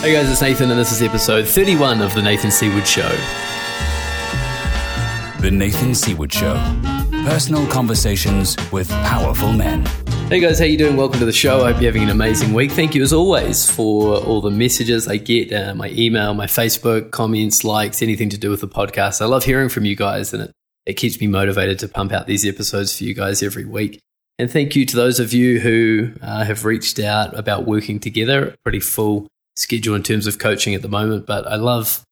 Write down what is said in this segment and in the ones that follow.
Hey guys, it's Nathan, and this is episode 31 of The Nathan Seawood Show. The Nathan Seawood Show. Personal conversations with powerful men. Hey guys, how you doing? Welcome to the show. I hope you're having an amazing week. Thank you as always for all the messages I get, uh, my email, my Facebook, comments, likes, anything to do with the podcast. I love hearing from you guys, and it, it keeps me motivated to pump out these episodes for you guys every week. And thank you to those of you who uh, have reached out about working together. Pretty full schedule in terms of coaching at the moment, but I love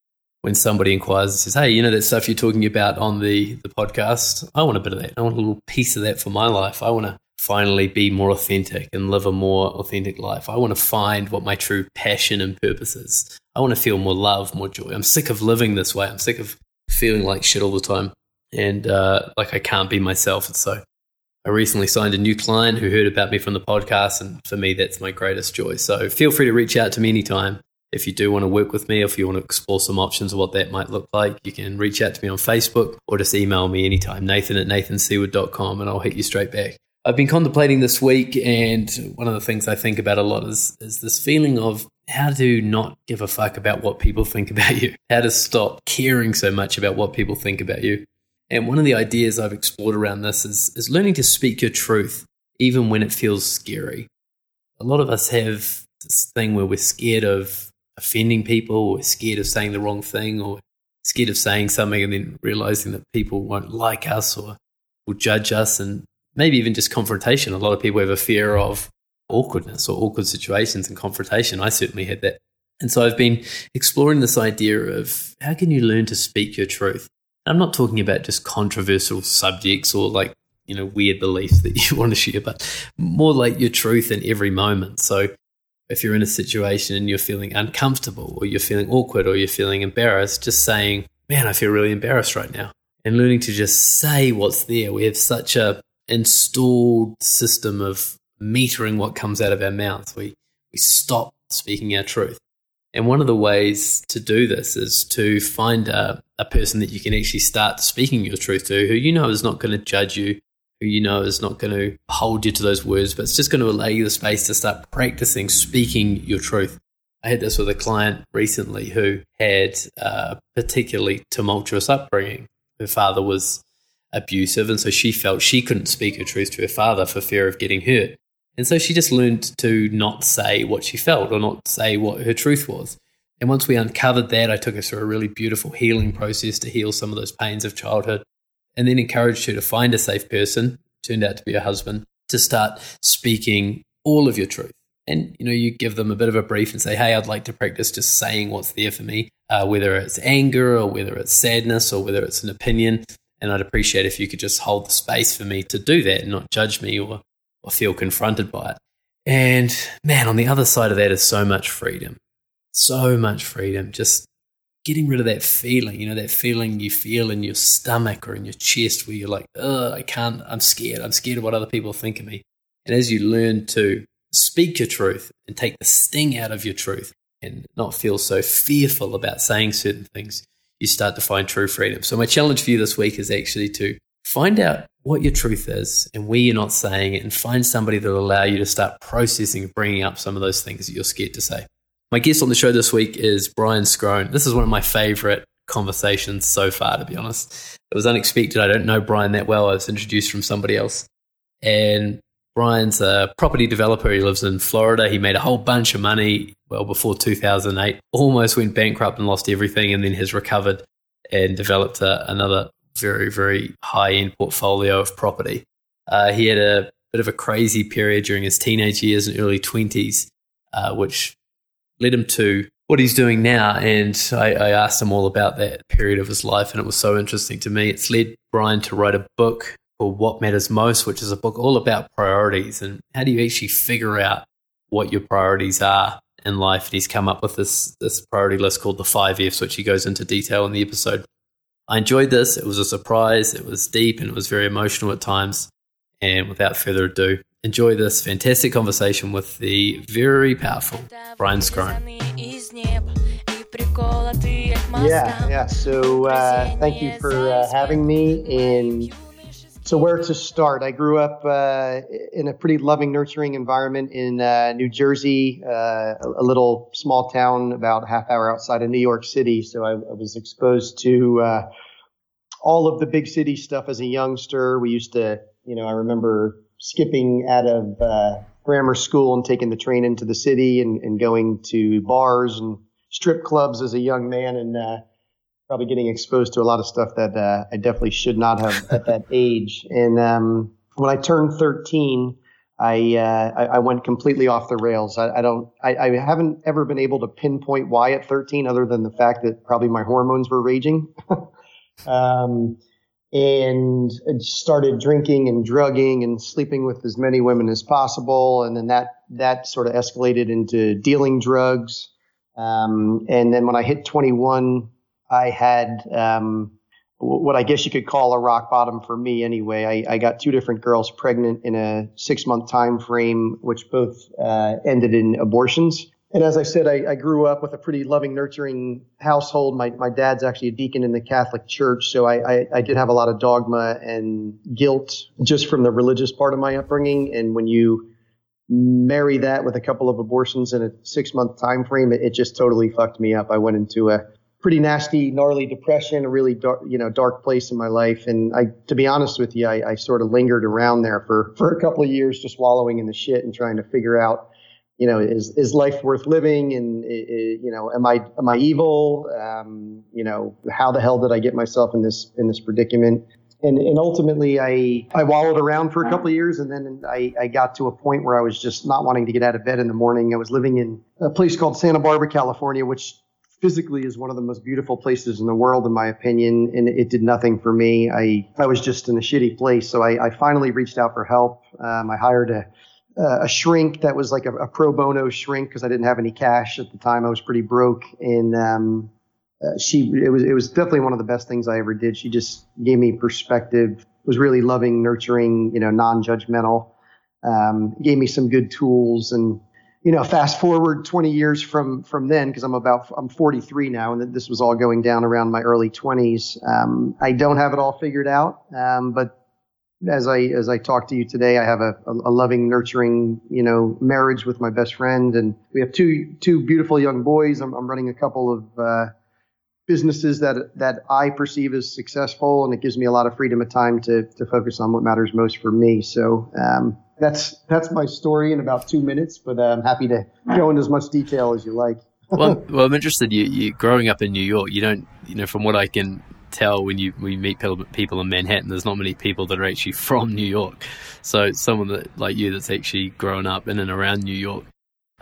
when somebody inquires and says, Hey, you know that stuff you're talking about on the, the podcast? I want a bit of that. I want a little piece of that for my life. I want to finally be more authentic and live a more authentic life. I want to find what my true passion and purpose is. I want to feel more love, more joy. I'm sick of living this way. I'm sick of feeling like shit all the time and uh, like I can't be myself. And so I recently signed a new client who heard about me from the podcast, and for me, that's my greatest joy. So feel free to reach out to me anytime. If you do want to work with me, or if you want to explore some options of what that might look like, you can reach out to me on Facebook or just email me anytime, nathan at nathanseawood.com, and I'll hit you straight back. I've been contemplating this week, and one of the things I think about a lot is, is this feeling of how to not give a fuck about what people think about you, how to stop caring so much about what people think about you. And one of the ideas I've explored around this is, is learning to speak your truth, even when it feels scary. A lot of us have this thing where we're scared of offending people, or scared of saying the wrong thing, or scared of saying something and then realizing that people won't like us or will judge us, and maybe even just confrontation. A lot of people have a fear of awkwardness or awkward situations and confrontation. I certainly had that. And so I've been exploring this idea of how can you learn to speak your truth? I'm not talking about just controversial subjects or like, you know, weird beliefs that you want to share, but more like your truth in every moment. So if you're in a situation and you're feeling uncomfortable or you're feeling awkward or you're feeling embarrassed, just saying, man, I feel really embarrassed right now. And learning to just say what's there. We have such a installed system of metering what comes out of our mouths. We, we stop speaking our truth. And one of the ways to do this is to find a, a person that you can actually start speaking your truth to, who you know is not going to judge you, who you know is not going to hold you to those words, but it's just going to allow you the space to start practicing speaking your truth. I had this with a client recently who had a particularly tumultuous upbringing. Her father was abusive, and so she felt she couldn't speak her truth to her father for fear of getting hurt. And so she just learned to not say what she felt or not say what her truth was. And once we uncovered that, I took her through a really beautiful healing process to heal some of those pains of childhood and then encouraged her to find a safe person, turned out to be her husband, to start speaking all of your truth. And you know, you give them a bit of a brief and say, "Hey, I'd like to practice just saying what's there for me, uh, whether it's anger or whether it's sadness or whether it's an opinion." And I'd appreciate if you could just hold the space for me to do that and not judge me or or feel confronted by it. And man, on the other side of that is so much freedom. So much freedom. Just getting rid of that feeling, you know, that feeling you feel in your stomach or in your chest where you're like, oh, I can't, I'm scared. I'm scared of what other people think of me. And as you learn to speak your truth and take the sting out of your truth and not feel so fearful about saying certain things, you start to find true freedom. So, my challenge for you this week is actually to find out what your truth is and where you're not saying it and find somebody that will allow you to start processing bringing up some of those things that you're scared to say. My guest on the show this week is Brian Scrone. This is one of my favorite conversations so far, to be honest. It was unexpected. I don't know Brian that well. I was introduced from somebody else. And Brian's a property developer. He lives in Florida. He made a whole bunch of money well before 2008, almost went bankrupt and lost everything, and then has recovered and developed a, another very, very high end portfolio of property. Uh, he had a bit of a crazy period during his teenage years and early 20s, uh, which led him to what he's doing now. And I, I, asked him all about that period of his life, and it was so interesting to me. It's led Brian to write a book called What Matters Most, which is a book all about priorities and how do you actually figure out what your priorities are in life. And he's come up with this, this priority list called the five F's, which he goes into detail in the episode. I enjoyed this. It was a surprise. It was deep and it was very emotional at times. And without further ado, enjoy this fantastic conversation with the very powerful Brian Scrone. Yeah, yeah. So uh, thank you for uh, having me. And So where to start? I grew up uh, in a pretty loving, nurturing environment in uh, New Jersey, uh, a little small town about half hour outside of New York City. So I, I was exposed to uh, all of the big city stuff as a youngster. We used to, you know, I remember skipping out of uh, grammar school and taking the train into the city and, and, going to bars and strip clubs as a young man and uh, probably getting exposed to a lot of stuff that uh, I definitely should not have at that age. And um, when I turned 13, I, uh, I, I went completely off the rails. I, I don't I, I, haven't ever been able to pinpoint why at 13, other than the fact that probably my hormones were raging. um, and started drinking and drugging and sleeping with as many women as possible. And then that that sort of escalated into dealing drugs. Um, and then when I hit 21, I had um, what I guess you could call a rock bottom for me anyway. I, I got two different girls pregnant in a six month time frame, which both uh, ended in abortions. And as I said, I, I, grew up with a pretty loving, nurturing household. My, my dad's actually a deacon in the Catholic Church, so I, I, I did have a lot of dogma and guilt just from the religious part of my upbringing. And when you marry that with a couple of abortions in a six month time frame, it, it just totally fucked me up. I went into a pretty nasty, gnarly depression, a really dark, you know, dark place in my life. And I, to be honest with you, I, I sort of lingered around there for, for a couple of years, just wallowing in the shit and trying to figure out, you know, is, is life worth living? And, you know, am I, am I evil? Um, you know, how the hell did I get myself in this, in this predicament? And, and ultimately I, I wallowed around for a couple of years and then I, I got to a point where I was just not wanting to get out of bed in the morning. I was living in a place called Santa Barbara, California, which physically is one of the most beautiful places in the world, in my opinion, and it did nothing for me. I, I was just in a shitty place. So I, I finally reached out for help. Um, I hired a, a shrink that was like a, a pro bono shrink because I didn't have any cash at the time. I was pretty broke. And, um, uh, she, it was, it was definitely one of the best things I ever did. She just gave me perspective, was really loving, nurturing, you know, non judgmental, um, gave me some good tools and, you know, fast forward 20 years from from then, because I'm about I'm 43 now, and this was all going down around my early 20s. Um, I don't have it all figured out, um, but as I as I talk to you today, I have a, a, loving, nurturing, you know, marriage with my best friend, and we have two two beautiful young boys. I'm, I'm running a couple of uh, businesses that that I perceive as successful, and it gives me a lot of freedom of time to to focus on what matters most for me. So. Um, that's that's my story in about two minutes, but uh, I'm happy to go into as much detail as you like. well, well, I'm interested. You, you growing up in New York, you don't, you know, from what I can tell when you when you meet people in Manhattan, there's not many people that are actually from New York. So someone that like you that's actually grown up in and around New York,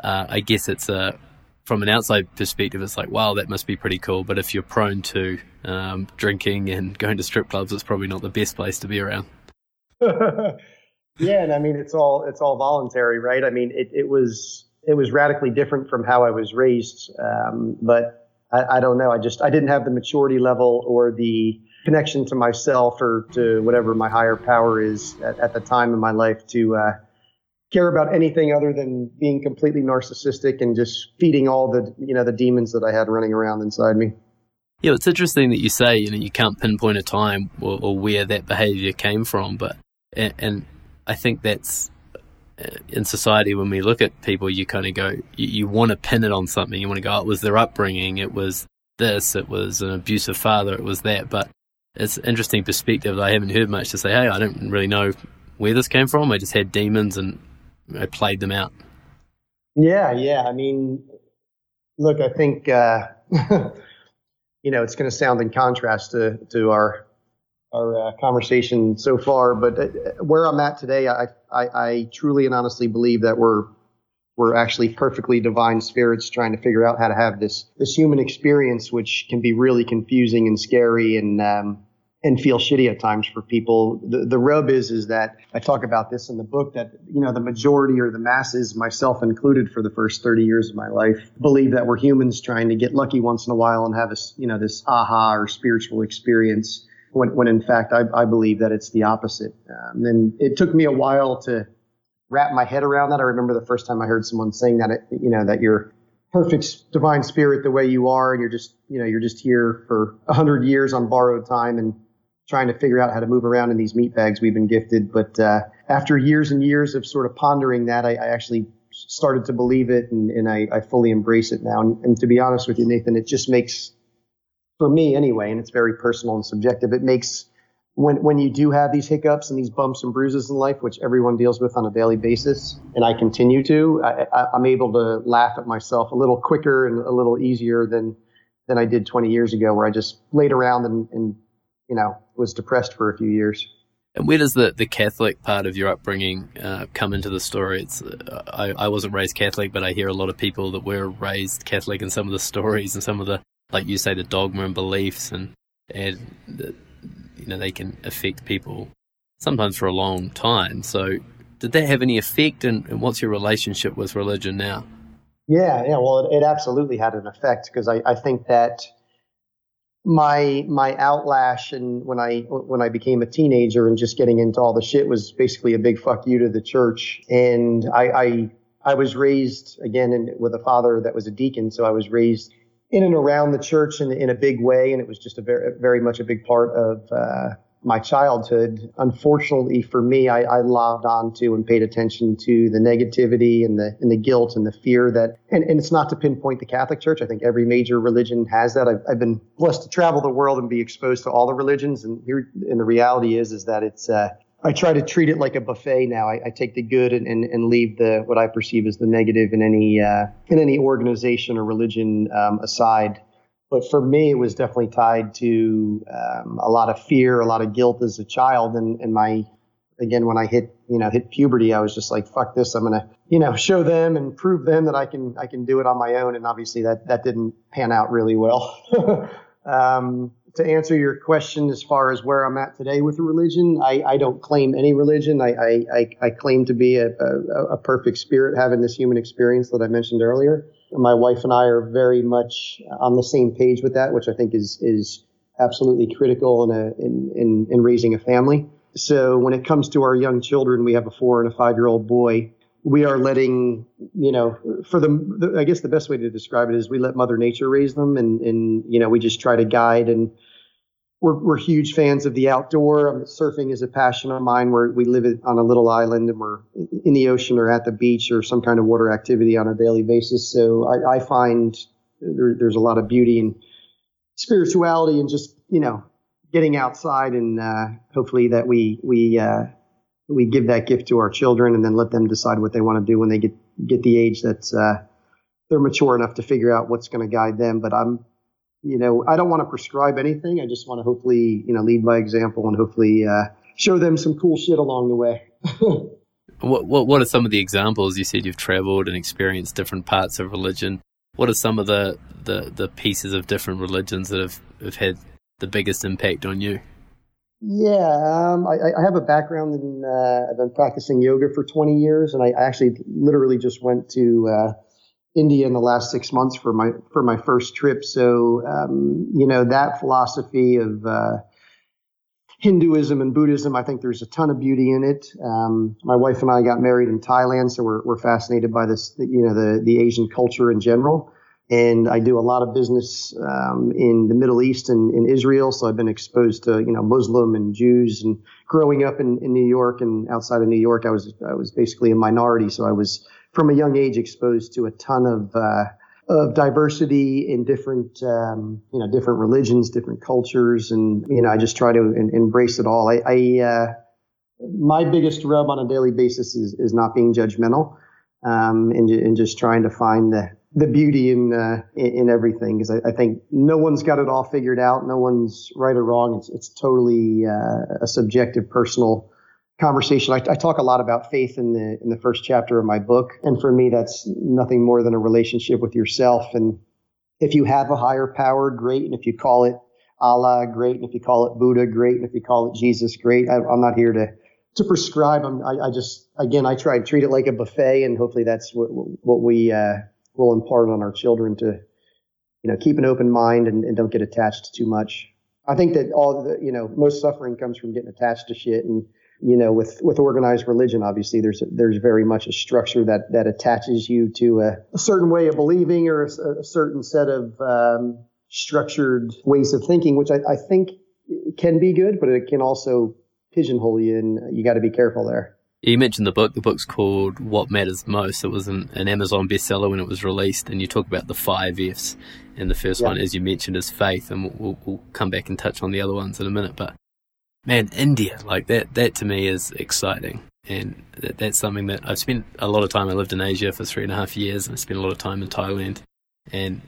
uh, I guess it's a from an outside perspective, it's like wow, that must be pretty cool. But if you're prone to um, drinking and going to strip clubs, it's probably not the best place to be around. Yeah, and I mean it's all it's all voluntary, right? I mean it, it was it was radically different from how I was raised, um, but I, I don't know. I just I didn't have the maturity level or the connection to myself or to whatever my higher power is at, at the time in my life to uh, care about anything other than being completely narcissistic and just feeding all the you know the demons that I had running around inside me. Yeah, it's interesting that you say you know you can't pinpoint a time or, or where that behavior came from, but and, and I think that's uh, in society when we look at people, you kind of go, you, you want to pin it on something. You want to go, oh, it was their upbringing, it was this, it was an abusive father, it was that. But it's an interesting perspective. I haven't heard much to say, hey, I don't really know where this came from. I just had demons and I played them out. Yeah, yeah. I mean, look, I think uh, you know it's going to sound in contrast to to our our uh, conversation so far. But uh, where I'm at today, I, I, I truly and honestly believe that we're we're actually perfectly divine spirits trying to figure out how to have this this human experience, which can be really confusing and scary and um, and feel shitty at times for people. The the rub is is that I talk about this in the book that you know the majority or the masses, myself included, for the first 30 years of my life, believe that we're humans trying to get lucky once in a while and have a you know this aha or spiritual experience when, when in fact I, I believe that it's the opposite. Um, and it took me a while to wrap my head around that. I remember the first time I heard someone saying that, it, you know, that you're perfect divine spirit the way you are, and you're just, you know, you're just here for a hundred years on borrowed time, and trying to figure out how to move around in these meat bags we've been gifted. But uh, after years and years of sort of pondering that, I, I actually started to believe it and, and I, I, fully embrace it now. And, and, to be honest with you, Nathan, it just makes, for me anyway, and it's very personal and subjective, it makes when, when you do have these hiccups and these bumps and bruises in life, which everyone deals with on a daily basis, and I continue to, I, am able to laugh at myself a little quicker and a little easier than, than I did 20 years ago, where I just laid around and, and you know, was depressed for a few years. And where does the, the Catholic part of your upbringing uh, come into the story? It's uh, I, I wasn't raised Catholic, but I hear a lot of people that were raised Catholic and some of the stories and some of the, like you say, the dogma and beliefs and and the, you know they can affect people sometimes for a long time. So, did that have any effect? And, and what's your relationship with religion now? Yeah, yeah. Well, it, it absolutely had an effect because I, I think that my my outlash and when I when I became a teenager and just getting into all the shit was basically a big fuck you to the church. And I I, I was raised again in, with a father that was a deacon, so I was raised in and around the church in in a big way, and it was just a very very much a big part of uh, my childhood. Unfortunately for me, I, I lobbed onto and paid attention to the negativity and the and the guilt and the fear that, and, and it's not to pinpoint the Catholic Church. I think every major religion has that. I've, I've been blessed to travel the world and be exposed to all the religions, and here, and the reality is, is that it's. Uh, I try to treat it like a buffet now. I, I take the good and, and, and, leave the what I perceive as the negative in any uh, in any organization or religion um, aside. But for me, it was definitely tied to um, a lot of fear, a lot of guilt as a child, and, and my again when I hit you know hit puberty, I was just like fuck this, I'm gonna you know show them and prove them that I can I can do it on my own, and obviously that that didn't pan out really well. um, to answer your question as far as where I'm at today with religion, I, I don't claim any religion. I, I, I claim to be a, a, a perfect spirit having this human experience that I mentioned earlier my wife and I are very much on the same page with that, which I think is is absolutely critical in a in in, in raising a family. So when it comes to our young children, we have a four and a five year old boy. We are letting, you know, for them, the, I guess the best way to describe it is we let Mother Nature raise them, and and you know we just try to guide and we're, we're huge fans of the outdoor. Surfing is a passion of mine. Where we live on a little island and we're in the ocean or at the beach or some kind of water activity on a daily basis. So I, I find there, there's a lot of beauty and spirituality and just you know getting outside and uh, hopefully that we we uh, we give that gift to our children and then let them decide what they want to do when they get get the age that's uh, they're mature enough to figure out what's going to guide them. But I'm you know, I don't want to prescribe anything. I just want to hopefully, you know, lead by example and hopefully uh, show them some cool shit along the way. what, what What are some of the examples? You said you've traveled and experienced different parts of religion. What are some of the, the, the pieces of different religions that have, have had the biggest impact on you? Yeah, um, I, I, have a background in, uh, I've been practicing yoga for 20 years, and I actually literally just went to uh, India in the last six months for my for my first trip. So um, you know that philosophy of uh, Hinduism and Buddhism, I think there's a ton of beauty in it. Um, my wife and I got married in Thailand, so we're we're fascinated by this, you know, the the Asian culture in general. And I do a lot of business um, in the Middle East and in Israel, so I've been exposed to you know Muslim and Jews. And growing up in, in New York and outside of New York, I was I was basically a minority, so I was from a young age exposed to a ton of uh, of diversity in different um, you know different religions, different cultures, and you know I just try to in, embrace it all. I, I uh, my biggest rub on a daily basis is is not being judgmental um, and, and just trying to find the the beauty in uh, in, in, everything because I, I, think no one's got it all figured out. No one's right or wrong. It's it's totally uh, a subjective, personal conversation. I, I, talk a lot about faith in the in the first chapter of my book, and for me, that's nothing more than a relationship with yourself. And if you have a higher power, great. And if you call it Allah, great. And if you call it Buddha, great. And if you call it Jesus, great. I, am not here to to prescribe. I'm, I, I, just again, I try to treat it like a buffet, and hopefully, that's what what we uh, will impart on our children to you know keep an open mind and, and don't get attached too much. I think that all the you know most suffering comes from getting attached to shit and you know, with, with organized religion, obviously there's, there's very much a structure that, that attaches you to a, a certain way of believing or a, a certain set of, um, structured ways of thinking, which I, I think can be good, but it can also pigeonhole you, and you got to be careful there. You mentioned the book. The book's called What Matters Most. It was an, an, Amazon bestseller when it was released, and you talk about the five F's. And the first yeah. one, as you mentioned, is faith, and we'll, we'll, come back and touch on the other ones in a minute. But man, India, like that, that to me is exciting. And that, that's something that I've spent a lot of time. I lived in Asia for three and a half years, and I spent a lot of time in Thailand. And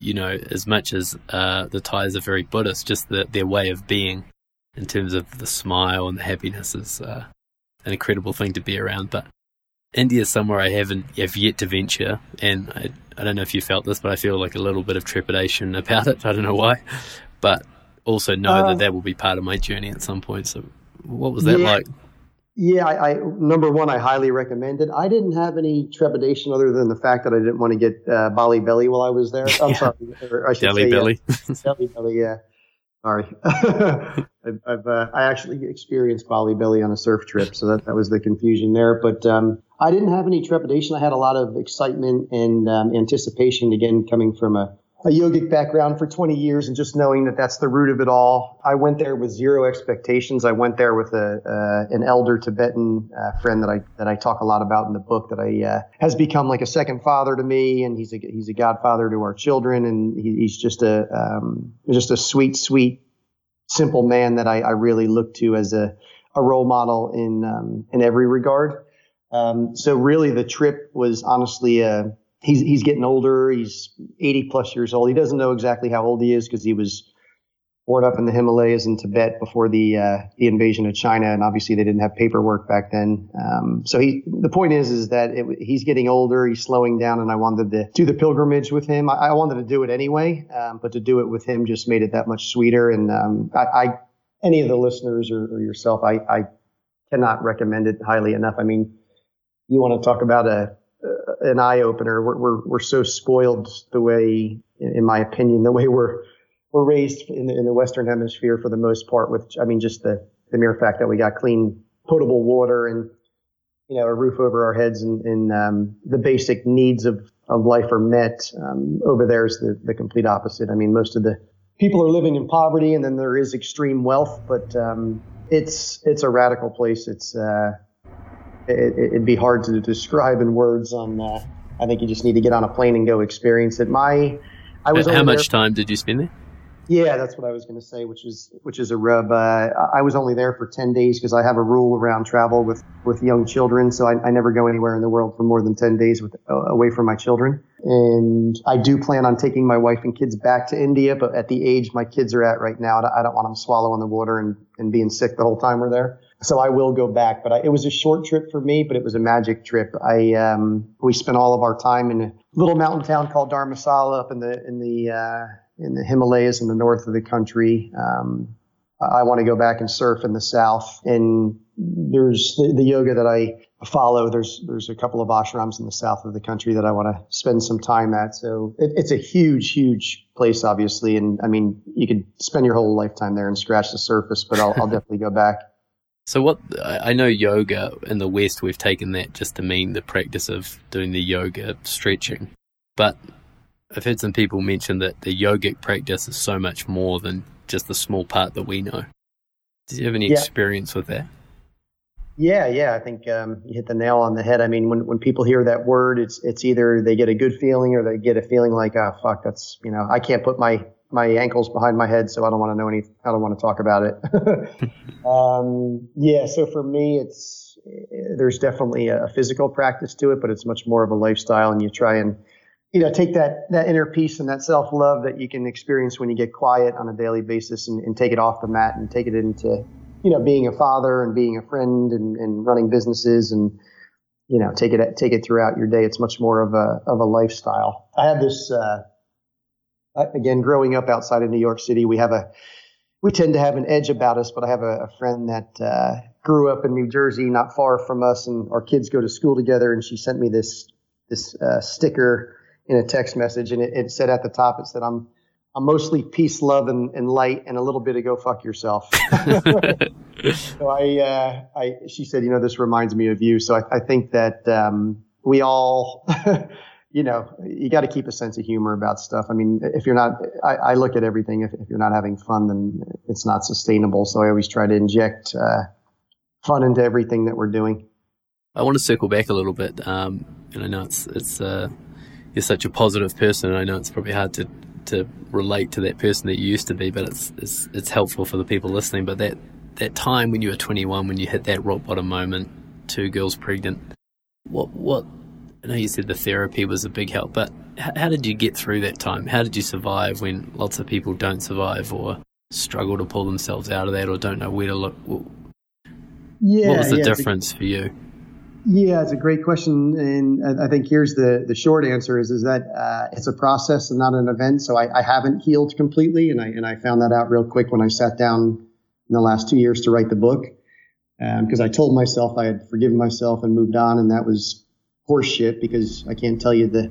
you know, as much as uh, the Thais are very Buddhist, just the, their way of being in terms of the smile and the happiness is uh, an incredible thing to be around. But India is somewhere I haven't have yet to venture, and I, I don't know if you felt this, but I feel like a little bit of trepidation about it. I don't know why, but also know uh, that that will be part of my journey at some point. So, what was that yeah, like? Yeah, I, I, number one, I highly recommend it. I didn't have any trepidation other than the fact that I didn't want to get uh, Bali belly while I was there. I'm sorry, I should Delhi say, belly. Yeah, belly, yeah. Sorry, I've, I've uh, I actually experienced Bali belly on a surf trip, so that that was the confusion there. But um, I didn't have any trepidation. I had a lot of excitement and um, anticipation. Again, coming from a a yogic background for 20 years and just knowing that that's the root of it all. I went there with zero expectations. I went there with a uh, an elder Tibetan uh, friend that I that I talk a lot about in the book that I uh, has become like a second father to me, and he's a he's a godfather to our children, and he, he's just a um, just a sweet sweet simple man that I, I really look to as a a role model in um, in every regard. Um, so really, the trip was honestly a he's he's getting older. He's 80 plus years old. He doesn't know exactly how old he is because he was born up in the Himalayas in Tibet before the uh, the invasion of China, and obviously they didn't have paperwork back then. Um, so he the point is is that it, he's getting older. He's slowing down, and I wanted to do the pilgrimage with him. I, I wanted to do it anyway, um, but to do it with him just made it that much sweeter. And um, I, I, any of the listeners or, or yourself, I, I cannot recommend it highly enough. I mean, you want to talk about a an eye opener. We're, we're, we're so spoiled the way, in my opinion, the way we're we're raised in the, in the Western Hemisphere for the most part. With I mean, just the the mere fact that we got clean, potable water and you know a roof over our heads and, and um, the basic needs of of life are met. Um, over there is the the complete opposite. I mean, most of the people are living in poverty, and then there is extreme wealth, but um, it's it's a radical place. It's uh, it, would be hard to describe in words. On uh, I think you just need to get on a plane and go experience it. My, I was. How much there, time did you spend there? Yeah, that's what I was going to say, which is which is a rub. Uh, I was only there for ten days because I have a rule around travel with with young children, so I, I never go anywhere in the world for more than ten days with, uh, away from my children. And I do plan on taking my wife and kids back to India, but at the age my kids are at right now, I don't want them swallowing the water and, and being sick the whole time we're there so I will go back. But I, it was a short trip for me, but it was a magic trip. I um, we spent all of our time in a little mountain town called Dharamsala up in the in the uh, in the Himalayas in the north of the country. Um, I want to go back and surf in the south. And there's the, the, yoga that I follow. There's there's a couple of ashrams in the south of the country that I want to spend some time at. So it, it's a huge, huge place, obviously. And I mean, you could spend your whole lifetime there and scratch the surface. But I'll, I'll definitely go back. So what I know yoga in the West we've taken that just to mean the practice of doing the yoga stretching, but I've heard some people mention that the yogic practice is so much more than just the small part that we know. Do you have any yeah. experience with that? Yeah, yeah, I think um, you hit the nail on the head. I mean, when when people hear that word, it's it's either they get a good feeling or they get a feeling like, ah, oh, fuck, that's you know, I can't put my my ankles behind my head, so I don't want to know any. I don't want to talk about it. um, yeah, so for me, it's there's definitely a physical practice to it, but it's much more of a lifestyle, and you try and you know take that that inner peace and that self love that you can experience when you get quiet on a daily basis, and, and take it off the mat and take it into you know being a father and being a friend and, and running businesses and you know take it take it throughout your day. It's much more of a of a lifestyle. I have this. Uh, again, growing up outside of New York City, we have a we tend to have an edge about us. But I have a, a friend that uh, grew up in New Jersey, not far from us, and our kids go to school together. And she sent me this this uh, sticker in a text message, and it, it, said at the top, it said, "I'm I'm mostly peace, love, and, and light, and a little bit of go fuck yourself." so I, uh, I, she said, you know, this reminds me of you. So I, I think that um, we all you know, you got to keep a sense of humor about stuff. I mean, if you're not, I, I look at everything. If, if, you're not having fun, then it's not sustainable. So I always try to inject uh, fun into everything that we're doing. I want to circle back a little bit. Um, and I know it's it's uh, you're such a positive person, and I know it's probably hard to to relate to that person that you used to be, but it's it's, it's helpful for the people listening. But that that time when you were 21, when you hit that rock bottom moment, two girls pregnant, what what I know you said the therapy was a big help, but how, did you get through that time? How did you survive when lots of people don't survive or struggle to pull themselves out of that or don't know where to look? Yeah, what was the yeah, difference for you? Yeah, it's a great question, and I think here's the the short answer is is that uh, it's a process and not an event. So I, I, haven't healed completely, and I and I found that out real quick when I sat down in the last two years to write the book, because um, I told myself I had forgiven myself and moved on, and that was horseshit because I can't tell you the,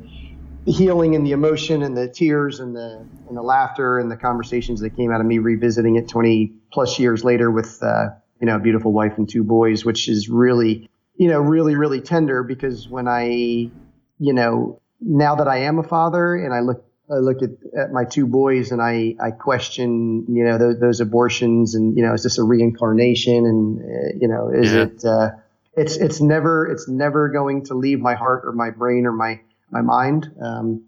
the healing and the emotion and the tears and the and the laughter and the conversations that came out of me revisiting it 20 plus years later with uh, you know a beautiful wife and two boys, which is really you know, really, really tender because when I, you know, now that I am a father and I look, I look at, at my two boys and I, I question, you know, those, those abortions and, you know, is this a reincarnation? And, uh, you know, is yeah. it, uh, it's, it's never, it's never going to leave my heart or my brain or my, my mind. Um,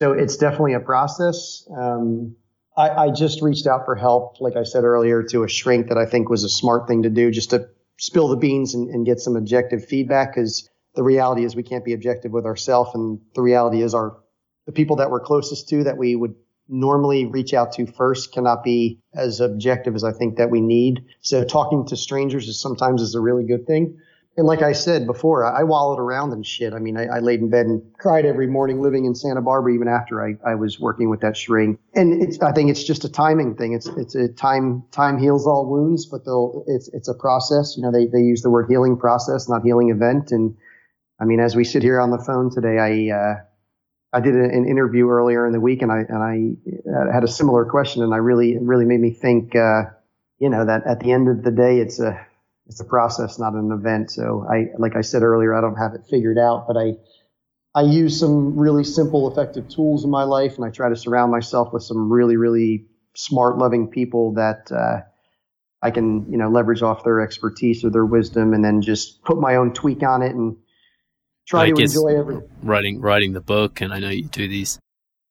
so it's definitely a process. Um, I, I just reached out for help, like I said earlier, to a shrink that I think was a smart thing to do just to spill the beans and, and get some objective feedback because the reality is we can't be objective with ourselves and the reality is our the people that we're closest to that we would normally reach out to first cannot be as objective as I think that we need. So talking to strangers is sometimes is a really good thing and like I said before, I, wallowed around in shit. I mean, I, I, laid in bed and cried every morning living in Santa Barbara, even after I, I was working with that string. And I think it's just a timing thing. It's, it's a time, time heals all wounds, but they'll, it's, it's a process. You know, they, they use the word healing process, not healing event. And I mean, as we sit here on the phone today, I, uh, I did an interview earlier in the week and I, and I had a similar question and I really, it really made me think, uh, you know, that at the end of the day, it's a, it's a process, not an event. So I, like I said earlier, I don't have it figured out, but I, I use some really simple, effective tools in my life, and I try to surround myself with some really, really smart, loving people that uh, I can, you know, leverage off their expertise or their wisdom, and then just put my own tweak on it and try I to enjoy every writing writing the book. And I know you do these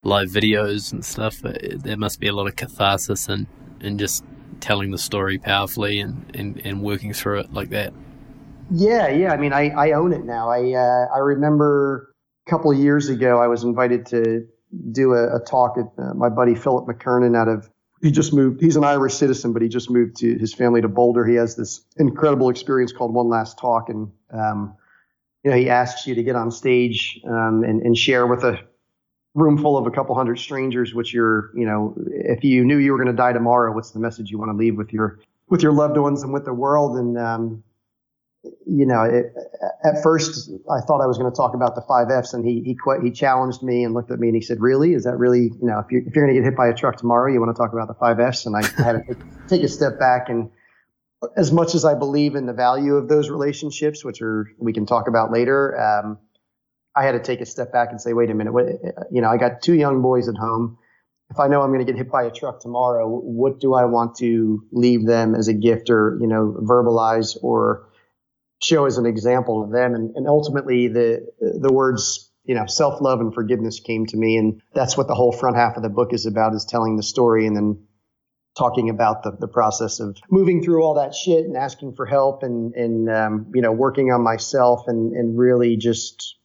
live videos and stuff. But there must be a lot of catharsis and and just telling the story powerfully and, and, and working through it like that. Yeah, yeah. I mean, I, I own it now. I uh, I remember a couple of years ago, I was invited to do a, a talk at uh, my buddy Philip McKernan out of. He just moved. He's an Irish citizen, but he just moved to his family to Boulder. He has this incredible experience called One Last Talk, and um, you know, he asks you to get on stage um, and, and share with a room full of a couple hundred strangers, which you're, you know, if you knew you were going to die tomorrow, what's the message you want to leave with your with your loved ones and with the world? And um, you know, it, at first I thought I was going to talk about the five Fs, and he he he challenged me and looked at me and he said, "Really? Is that really, you know, if you're if you're going to get hit by a truck tomorrow, you want to talk about the five Fs?" And I had to take a step back and. As much as I believe in the value of those relationships, which are we can talk about later, um, I had to take a step back and say, wait a minute, what, you know, I got two young boys at home. If I know I'm going to get hit by a truck tomorrow, what do I want to leave them as a gift or, you know, verbalize or show as an example of them? And, and ultimately the, the words, you know, self love and forgiveness came to me. And that's what the whole front half of the book is about is telling the story and then talking about the, the process of moving through all that shit and asking for help and, and, um, you know, working on myself and, and really just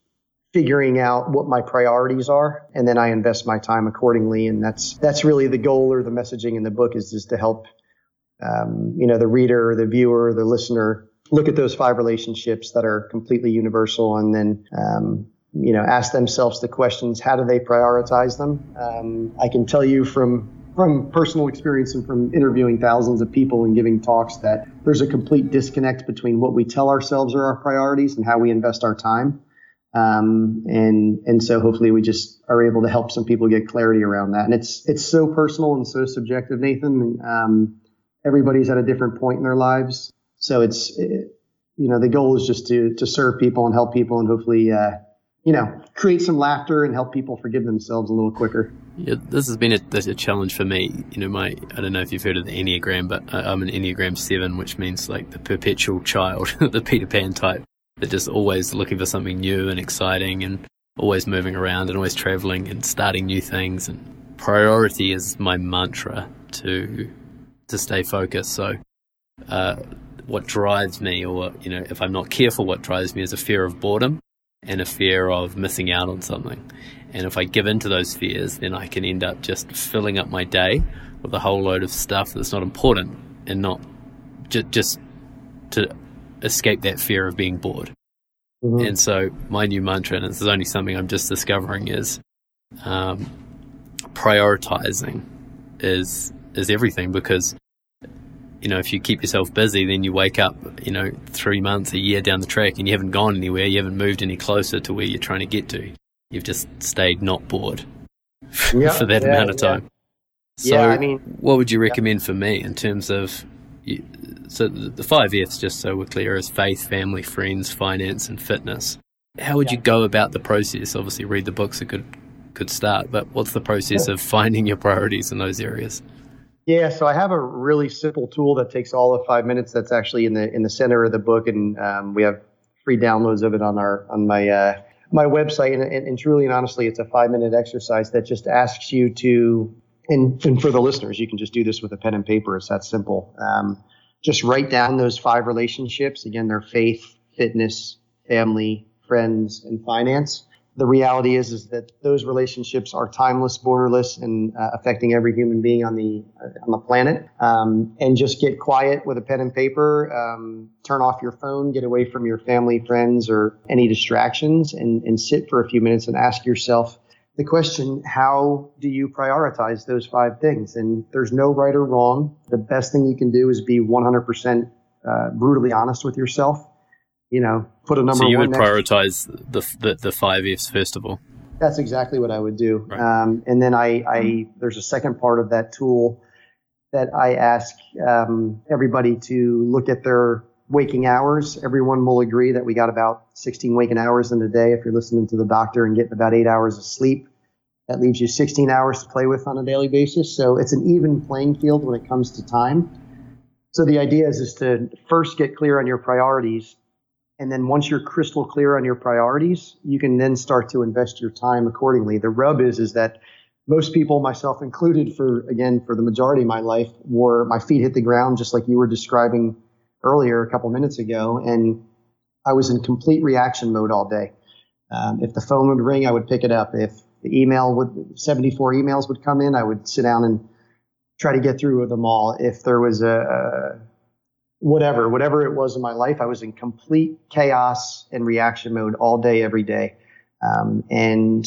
figuring out what my priorities are. And then I invest my time accordingly. And that's that's really the goal or the messaging in the book is just to help um, you know the reader the viewer the listener look at those five relationships that are completely universal and then um, you know ask themselves the questions how do they prioritize them? Um, I can tell you from from personal experience and from interviewing thousands of people and giving talks that there's a complete disconnect between what we tell ourselves are our priorities and how we invest our time um, and and so hopefully we just are able to help some people get clarity around that. And it's it's so personal and so subjective, Nathan. Um, everybody's at a different point in their lives, so it's it, you know the goal is just to to serve people and help people and hopefully uh, you know, create some laughter and help people forgive themselves a little quicker. Yeah, this has been a, a, challenge for me. You know, my I don't know if you've heard of the Enneagram, but I'm an Enneagram Seven, which means like the perpetual child, the Peter Pan type, that just always looking for something new and exciting, and always moving around and always traveling and starting new things. And priority is my mantra to to stay focused. So, uh, what drives me, or you know, if I'm not careful, what drives me is a fear of boredom and a fear of missing out on something. And if I give in to those fears, then I can end up just filling up my day with a whole load of stuff that's not important and not ju- just to escape that fear of being bored. Mm-hmm. And so my new mantra, and this is only something I'm just discovering, is um, prioritizing is is everything because you know, if you keep yourself busy, then you wake up, you know, three months, a year down the track and you haven't gone anywhere, you haven't moved any closer to where you're trying to get to. You've just stayed not bored yeah, for that yeah, amount of time. Yeah. So, yeah, I mean, what would you recommend for me in terms of? So, the five F's, just so we're clear, is faith, family, friends, finance, and fitness. How would you go about the process? Obviously, read the book's a good good start, but what's the process of finding your priorities in those areas? Yeah, so I have a really simple tool that takes all of five minutes. That's actually in the in the center of the book, and um, we have free downloads of it on our on my uh, my website. And, and, and, truly and honestly, it's a five minute exercise that just asks you to. And, and for the listeners, you can just do this with a pen and paper. It's that simple. Um, just write down those five relationships. Again, they're faith, fitness, family, friends, and finance the reality is is that those relationships are timeless, borderless, and uh, affecting every human being on the uh, on the planet. Um, and just get quiet with a pen and paper. Um, turn off your phone. Get away from your family, friends, or any distractions, and and sit for a few minutes and ask yourself the question: How do you prioritize those five things? And there's no right or wrong. The best thing you can do is be 100% uh, brutally honest with yourself you know, put a number. So you would prioritize the, the, the five Fs first of all. That's exactly what I would do. Right. Um, and then I, I, there's a second part of that tool that I ask um, everybody to look at their waking hours. Everyone will agree that we got about 16 waking hours in a day. If you're listening to the doctor and getting about eight hours of sleep, that leaves you 16 hours to play with on a daily basis. So it's an even playing field when it comes to time. So the idea is, is to first get clear on your priorities and then once you're crystal clear on your priorities, you can then start to invest your time accordingly. The rub is, is that most people, myself included, for again, for the majority of my life, were my feet hit the ground, just like you were describing earlier a couple minutes ago. And I was in complete reaction mode all day. Um, if the phone would ring, I would pick it up. If the email would, 74 emails would come in, I would sit down and try to get through with them all. If there was a, a whatever, whatever it was in my life, I was in complete chaos and reaction mode all day, every day. Um, and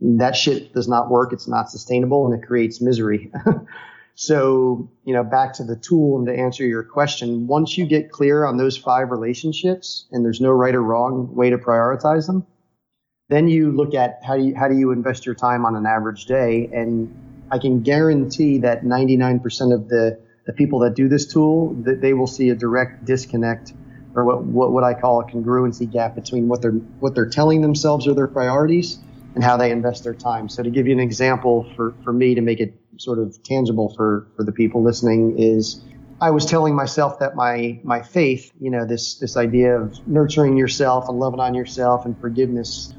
that shit does not work. It's not sustainable and it creates misery. so, you know, back to the tool and to answer your question, once you get clear on those five relationships and there's no right or wrong way to prioritize them, then you look at how do you, how do you invest your time on an average day? And I can guarantee that 99% of the the people that do this tool, that they will see a direct disconnect or what, what, what I call a congruency gap between what they're what they're telling themselves are their priorities and how they invest their time. So to give you an example for, for me to make it sort of tangible for, for the people listening is I was telling myself that my my faith, you know, this this idea of nurturing yourself and loving on yourself and forgiveness,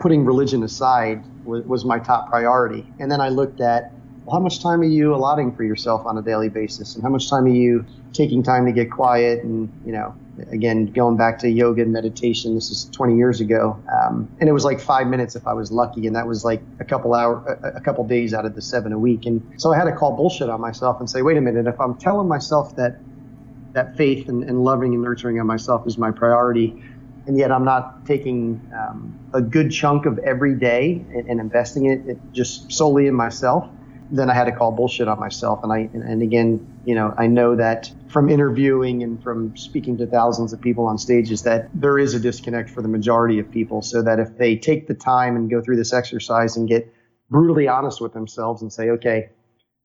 putting religion aside was, was my top priority. And then I looked at well, how much time are you allotting for yourself on a daily basis? And how much time are you taking time to get quiet? And, you know, again, going back to yoga and meditation, this is 20 years ago. Um, and it was like five minutes if I was lucky. And that was like a couple hour, a, a couple days out of the seven a week. And so I had to call bullshit on myself and say, wait a minute, if I'm telling myself that, that faith and, and loving and nurturing of myself is my priority, and yet I'm not taking um, a good chunk of every day and, and investing it, it just solely in myself then I had to call bullshit on myself. And I, and again, you know, I know that from interviewing and from speaking to thousands of people on stages that there is a disconnect for the majority of people. So that if they take the time and go through this exercise and get brutally honest with themselves and say, okay,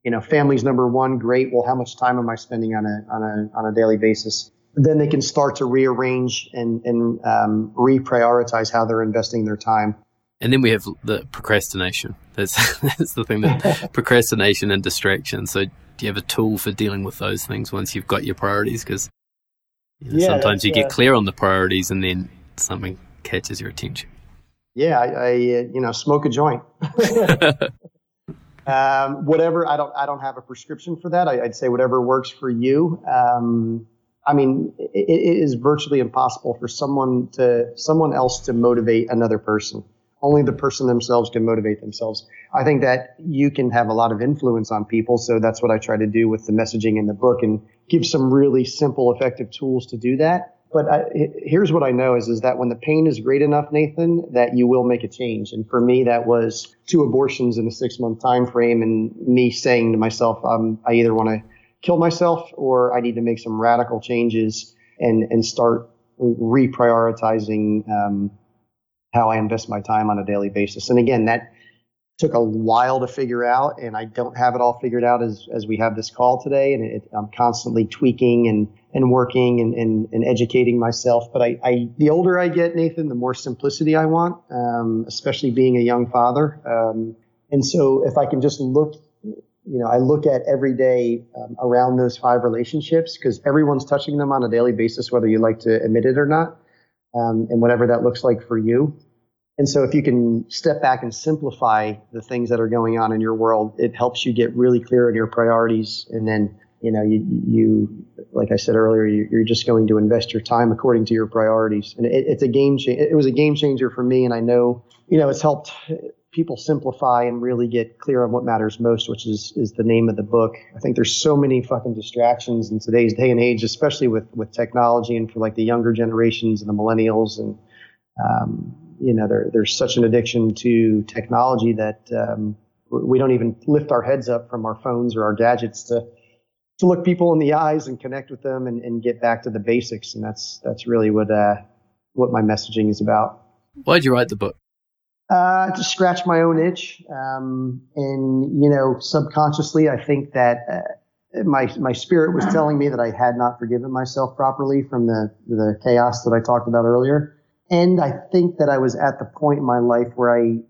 you know, family's number one, great. Well, how much time am I spending on a, on a, on a daily basis? Then they can start to rearrange and, and um, reprioritize how they're investing their time And then we have the procrastination. That's that's the thing that procrastination and distraction. So do you have a tool for dealing with those things once you've got your priorities? Because you know, yeah, sometimes you get uh, clear on the priorities and then something catches your attention. Yeah, I, I uh, you know smoke a joint. um, whatever. I don't I don't have a prescription for that. I, would say whatever works for you. Um, I mean, it, it is virtually impossible for someone to someone else to motivate another person only the person themselves can motivate themselves. I think that you can have a lot of influence on people. So that's what I try to do with the messaging in the book and give some really simple, effective tools to do that. But I, here's what I know is, is that when the pain is great enough, Nathan, that you will make a change. And for me, that was two abortions in a six month time frame and me saying to myself, um, I either want to kill myself or I need to make some radical changes and, and start reprioritizing, um, how I invest my time on a daily basis. And again, that took a while to figure out, and I don't have it all figured out as, as we have this call today. And it, I'm constantly tweaking and, and working and, and, and educating myself. But I, I, the older I get, Nathan, the more simplicity I want, um, especially being a young father. Um, and so if I can just look, you know, I look at every day um, around those five relationships because everyone's touching them on a daily basis, whether you like to admit it or not um, and whatever that looks like for you. And so if you can step back and simplify the things that are going on in your world, it helps you get really clear on your priorities. And then, you know, you, you like I said earlier, you, are just going to invest your time according to your priorities. And it, it's a game changer. It was a game changer for me. And I know, you know, it's helped people simplify and really get clear on what matters most, which is is the name of the book. I think there's so many fucking distractions in today's day and age, especially with with technology and for like the younger generations and the millennials and um, you know there, there's such an addiction to technology that um, we don't even lift our heads up from our phones or our gadgets to to look people in the eyes and connect with them and, and get back to the basics. And that's that's really what uh, what my messaging is about. Why'd you write the book? Uh, to scratch my own itch. Um, and, you know, subconsciously, I think that uh, my, my spirit was telling me that I had not forgiven myself properly from the, the chaos that I talked about earlier. And I think that I was at the point in my life where I,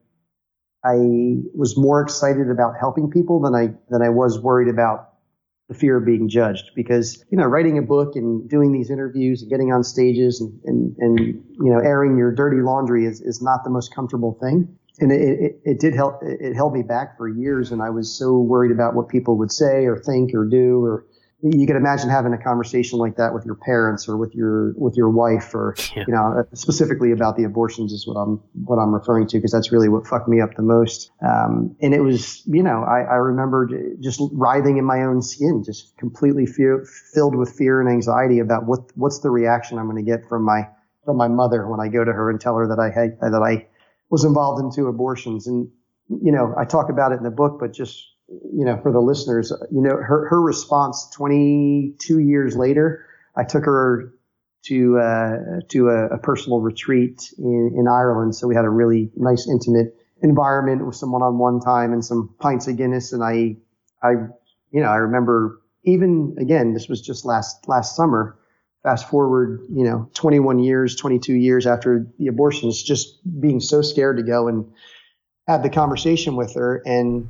I was more excited about helping people than I, than I was worried about the fear of being judged. Because you know writing a book and doing these interviews and getting on stages and and, and you know airing your dirty laundry is, is not the most comfortable thing. And it, it, it did help it held me back for years. And i was so worried about what people would say or think or do or you can imagine having a conversation like that with your parents or with your with your wife or yeah. you know specifically about the abortions is what I'm what I'm referring to because that's really what fucked me up the most um, and it was you know I, I remember just writhing in my own skin just completely fear, filled with fear and anxiety about what what's the reaction I'm going to get from my from my mother when I go to her and tell her that I had that I was involved in two abortions and you know I talk about it in the book but just you know, for the listeners, you know, her, her response 22 years later, I took her to, uh, to a, a, personal retreat in, in Ireland. So we had a really nice, intimate environment with some one-on-one time and some pints of Guinness. And I, I, you know, I remember even again, this was just last, last summer. Fast forward, you know, 21 years, 22 years after the abortions, just being so scared to go and have the conversation with her. And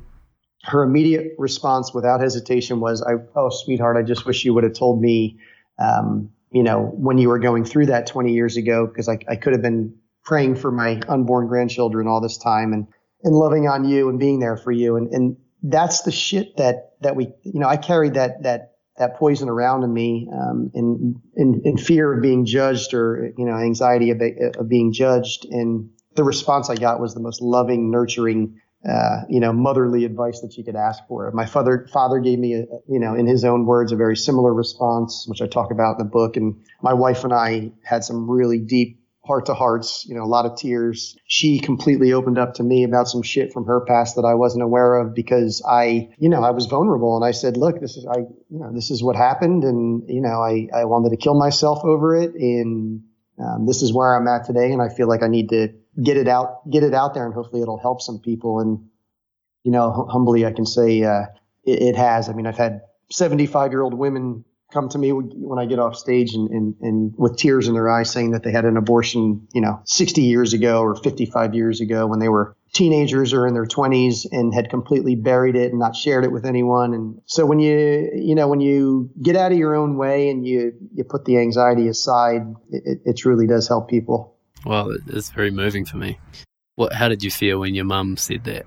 her immediate response without hesitation was, I, oh, sweetheart, I just wish you would have told me, um, you know, when you were going through that 20 years ago, because I, I could have been praying for my unborn grandchildren all this time and, and loving on you and being there for you. And, and that's the shit that, that we, you know, I carried that, that, that poison around in me, um, in, in, in fear of being judged or, you know, anxiety of, of being judged. And the response I got was the most loving, nurturing, uh, you know, motherly advice that you could ask for. My father, father gave me, a, you know, in his own words, a very similar response, which I talk about in the book. And my wife and I had some really deep heart to hearts, you know, a lot of tears. She completely opened up to me about some shit from her past that I wasn't aware of because I, you know, I was vulnerable and I said, look, this is, I, you know, this is what happened. And, you know, I, I wanted to kill myself over it. And, um, this is where I'm at today. And I feel like I need to get it out, get it out there, and hopefully it'll help some people. And you know, humbly, I can say uh, it, it, has. I mean, I've had 75 year old women come to me when I get off stage and, and, and with tears in their eyes saying that they had an abortion, you know, 60 years ago or 55 years ago when they were teenagers or in their 20s and had completely buried it and not shared it with anyone. And so when you, you know, when you get out of your own way and you, you put the anxiety aside, it, it truly does help people. Well, it's very moving for me. What, how did you feel when your mum said that?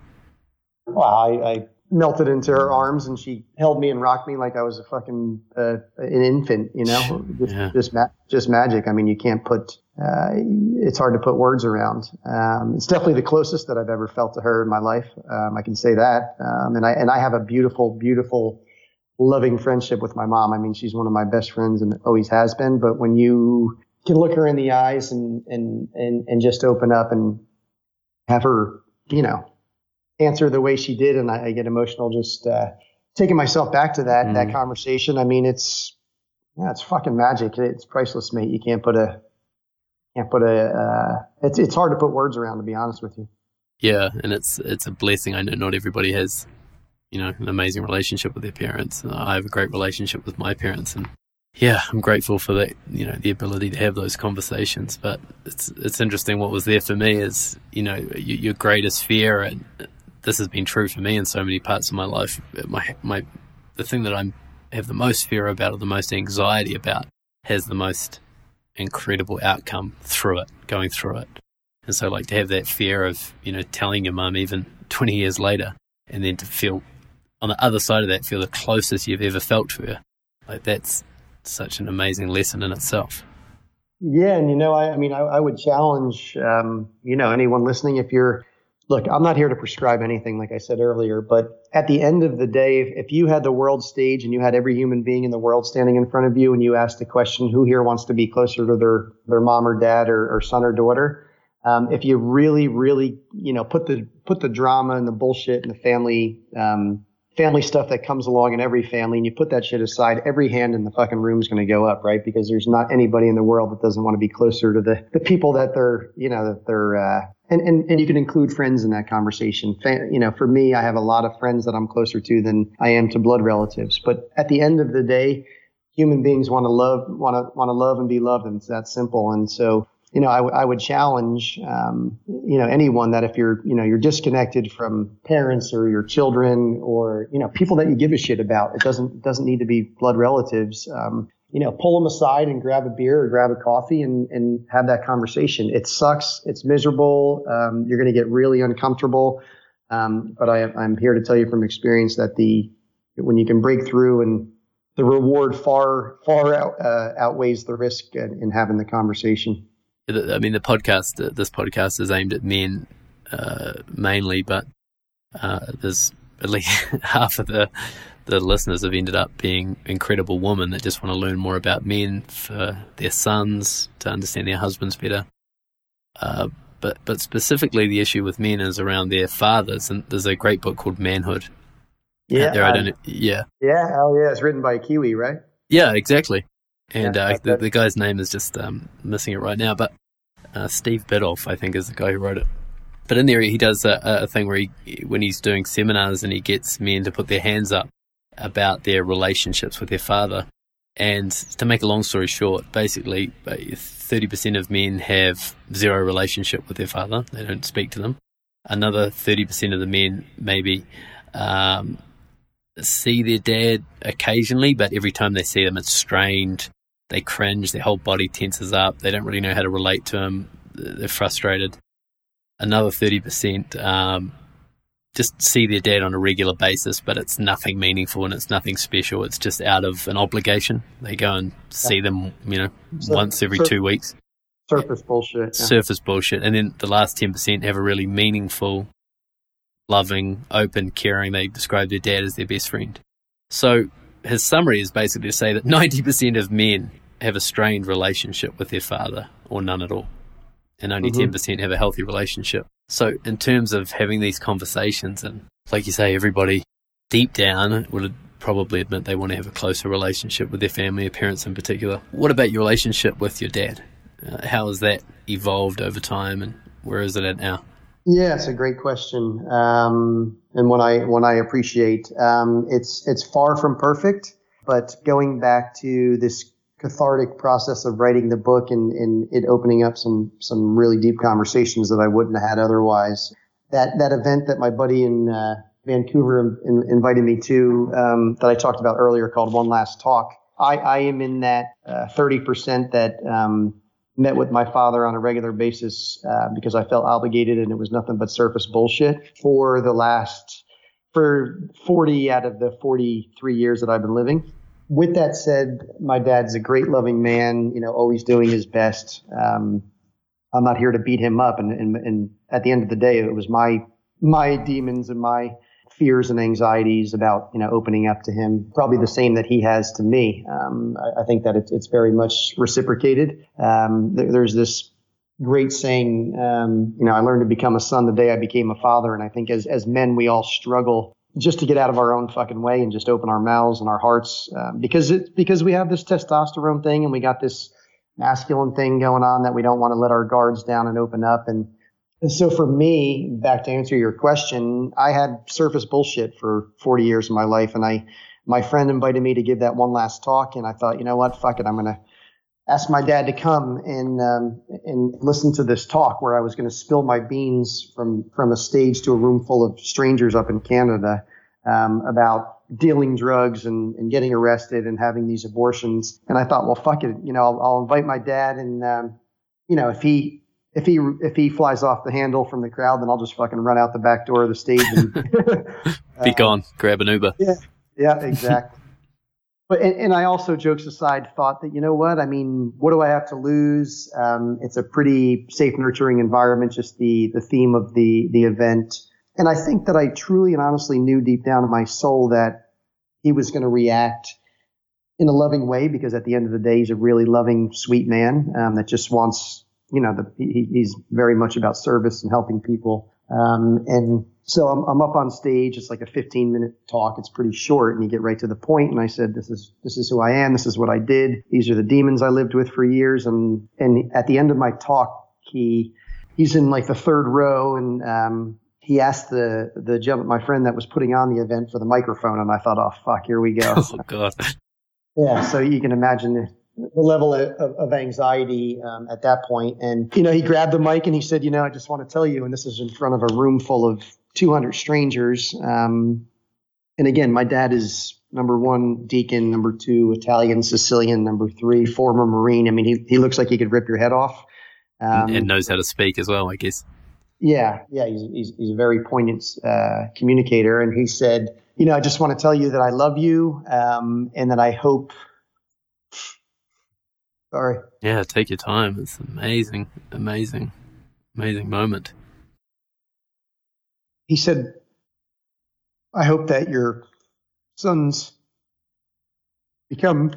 Well, I, I melted into her arms and she held me and rocked me like I was a fucking uh, an infant, you know, just yeah. just, ma- just magic. I mean, you can't put uh, it's hard to put words around. Um, it's definitely the closest that I've ever felt to her in my life. Um, I can say that. Um, and I and I have a beautiful, beautiful, loving friendship with my mom. I mean, she's one of my best friends and always has been. But when you can look her in the eyes and and and and just open up and have her, you know, answer the way she did, and I, I get emotional just uh, taking myself back to that mm. that conversation. I mean, it's yeah, it's fucking magic. It's priceless, mate. You can't put a can't put a. Uh, it's it's hard to put words around, to be honest with you. Yeah, and it's it's a blessing. I know not everybody has, you know, an amazing relationship with their parents. I have a great relationship with my parents, and yeah, I'm grateful for that. You know, the ability to have those conversations. But it's it's interesting. What was there for me is, you know, your, your greatest fear and this has been true for me in so many parts of my life. My my the thing that I have the most fear about or the most anxiety about has the most incredible outcome through it, going through it. And so like to have that fear of, you know, telling your mum even twenty years later and then to feel on the other side of that feel the closest you've ever felt to her. Like that's such an amazing lesson in itself. Yeah, and you know, I, I mean, I, I would challenge, um, you know, anyone listening if you're look, I'm not here to prescribe anything, like I said earlier, but at the end of the day, if, if, you had the world stage and you had every human being in the world standing in front of you and you asked the question, who here wants to be closer to their, their mom or dad or, or son or daughter? Um, if you really, really, you know, put the, put the drama and the bullshit and the family, um, family stuff that comes along in every family and you put that shit aside, every hand in the fucking room is going to go up, right? Because there's not anybody in the world that doesn't want to be closer to the, the people that they're, you know, that they're, uh, and, and, and you can include friends in that conversation. You know, for me, I have a lot of friends that I'm closer to than I am to blood relatives. But at the end of the day, human beings want to love, want to, want to love and be loved. And it's that simple. And so, you know, I, w- I would challenge, um, you know, anyone that if you're, you know, you're disconnected from parents or your children or, you know, people that you give a shit about, it doesn't, doesn't need to be blood relatives. Um, you know, pull them aside and grab a beer or grab a coffee and, and have that conversation. It sucks. It's miserable. Um, you're going to get really uncomfortable. Um, but I, I'm here to tell you from experience that the, when you can break through and the reward far, far out, uh, outweighs the risk in, in, having the conversation. I mean, the podcast, this podcast is aimed at men, uh, mainly, but, uh, there's at least half of the, the listeners have ended up being incredible women that just want to learn more about men for their sons to understand their husbands better. Uh, but but specifically, the issue with men is around their fathers, and there's a great book called Manhood. Yeah, there, I don't. Yeah, yeah, oh yeah, it's written by a Kiwi, right? Yeah, exactly. And yeah, uh, the, the, guy's name is just um, missing it right now, but uh, Steve Biddulph, I think, is the guy who wrote it. But in there, he does a, a thing where he, when he's doing seminars and he gets men to put their hands up about their relationships with their father. And to make a long story short, basically, 30% of men have zero relationship with their father. They don't speak to them. Another 30% of the men maybe um, see their dad occasionally, but every time they see them, it's strained. They cringe. Their whole body tenses up. They don't really know how to relate to him. They're frustrated. Another 30% um, just see their dad on a regular basis, but it's nothing meaningful and it's nothing special. It's just out of an obligation. They go and see them, you know, so, once every two weeks. Surface bullshit. Yeah. Surface bullshit. And then the last 10% have a really meaningful, loving, open, caring. They describe their dad as their best friend. So his summary is basically to say that 90% of men have a strained relationship with their father or none at all. And only mm-hmm. 10% have a healthy relationship. So, in terms of having these conversations, and like you say, everybody deep down would probably admit they want to have a closer relationship with their family, or parents in particular. What about your relationship with your dad? Uh, how has that evolved over time, and where is it at now? Yeah, it's a great question, um, and one I one I appreciate. Um, it's it's far from perfect. But going back to this cathartic process of writing the book and, and it opening up some some really deep conversations that I wouldn't have had otherwise. That that event that my buddy in uh, Vancouver in, invited me to um, that I talked about earlier called One Last Talk. I, I am in that uh, 30% that um, met with my father on a regular basis uh, because I felt obligated and it was nothing but surface bullshit for the last for 40 out of the 43 years that I've been living. With that said, my dad's a great loving man, you know, always doing his best. Um, I'm not here to beat him up. And, and, and at the end of the day, it was my, my demons and my fears and anxieties about you know opening up to him probably the same that he has to me um, I, I, think that it's, it's very much reciprocated um, there, there's this great saying um, you know i learned to become a son the day i became a father and i think as, as men we all struggle just to get out of our own fucking way and just open our mouths and our hearts um, because it's because we have this testosterone thing and we got this masculine thing going on that we don't want to let our guards down and open up and and so for me, back to answer your question, I had surface bullshit for 40 years of my life. And I, my friend invited me to give that one last talk. And I thought, you know what? Fuck it. I'm going to ask my dad to come and, um, and listen to this talk where I was going to spill my beans from, from a stage to a room full of strangers up in Canada, um, about dealing drugs and, and getting arrested and having these abortions. And I thought, well, fuck it. You know, I'll, I'll invite my dad and, um, you know, if he, if he if he flies off the handle from the crowd, then I'll just fucking run out the back door of the stage and be gone. Grab an Uber. Yeah, yeah, exactly. But and, and, I also, jokes aside, thought that you know what? I mean, what do I have to lose? Um, it's a pretty safe, nurturing environment. Just the the theme of the the event, and I think that I truly and honestly knew deep down in my soul that he was going to react in a loving way because at the end of the day, he's a really loving, sweet man um, that just wants you know, the, he, he's very much about service and helping people. Um, and so I'm, I'm up on stage. It's like a 15 minute talk. It's pretty short and you get right to the point. And I said, this is, this is who I am. This is what I did. These are the demons I lived with for years. And, and at the end of my talk, he, he's in like the third row and, um, he asked the the gentleman, my friend that was putting on the event for the microphone, and I thought, oh fuck, here we go. Oh god. Yeah, so you can imagine the level of, of anxiety um, at that point. And, you know, he grabbed the mic and he said, you know, I just want to tell you, and this is in front of a room full of 200 strangers. Um, and again, my dad is number one deacon, number two Italian, Sicilian, number three former Marine. I mean, he, he looks like he could rip your head off. Um, and knows how to speak as well, I guess. Yeah, yeah, he's, he's, he's a very poignant uh, communicator. And he said, you know, I just want to tell you that I love you um, and that I hope – Sorry. Yeah, take your time. It's amazing, amazing, amazing moment. He said, I hope that your sons become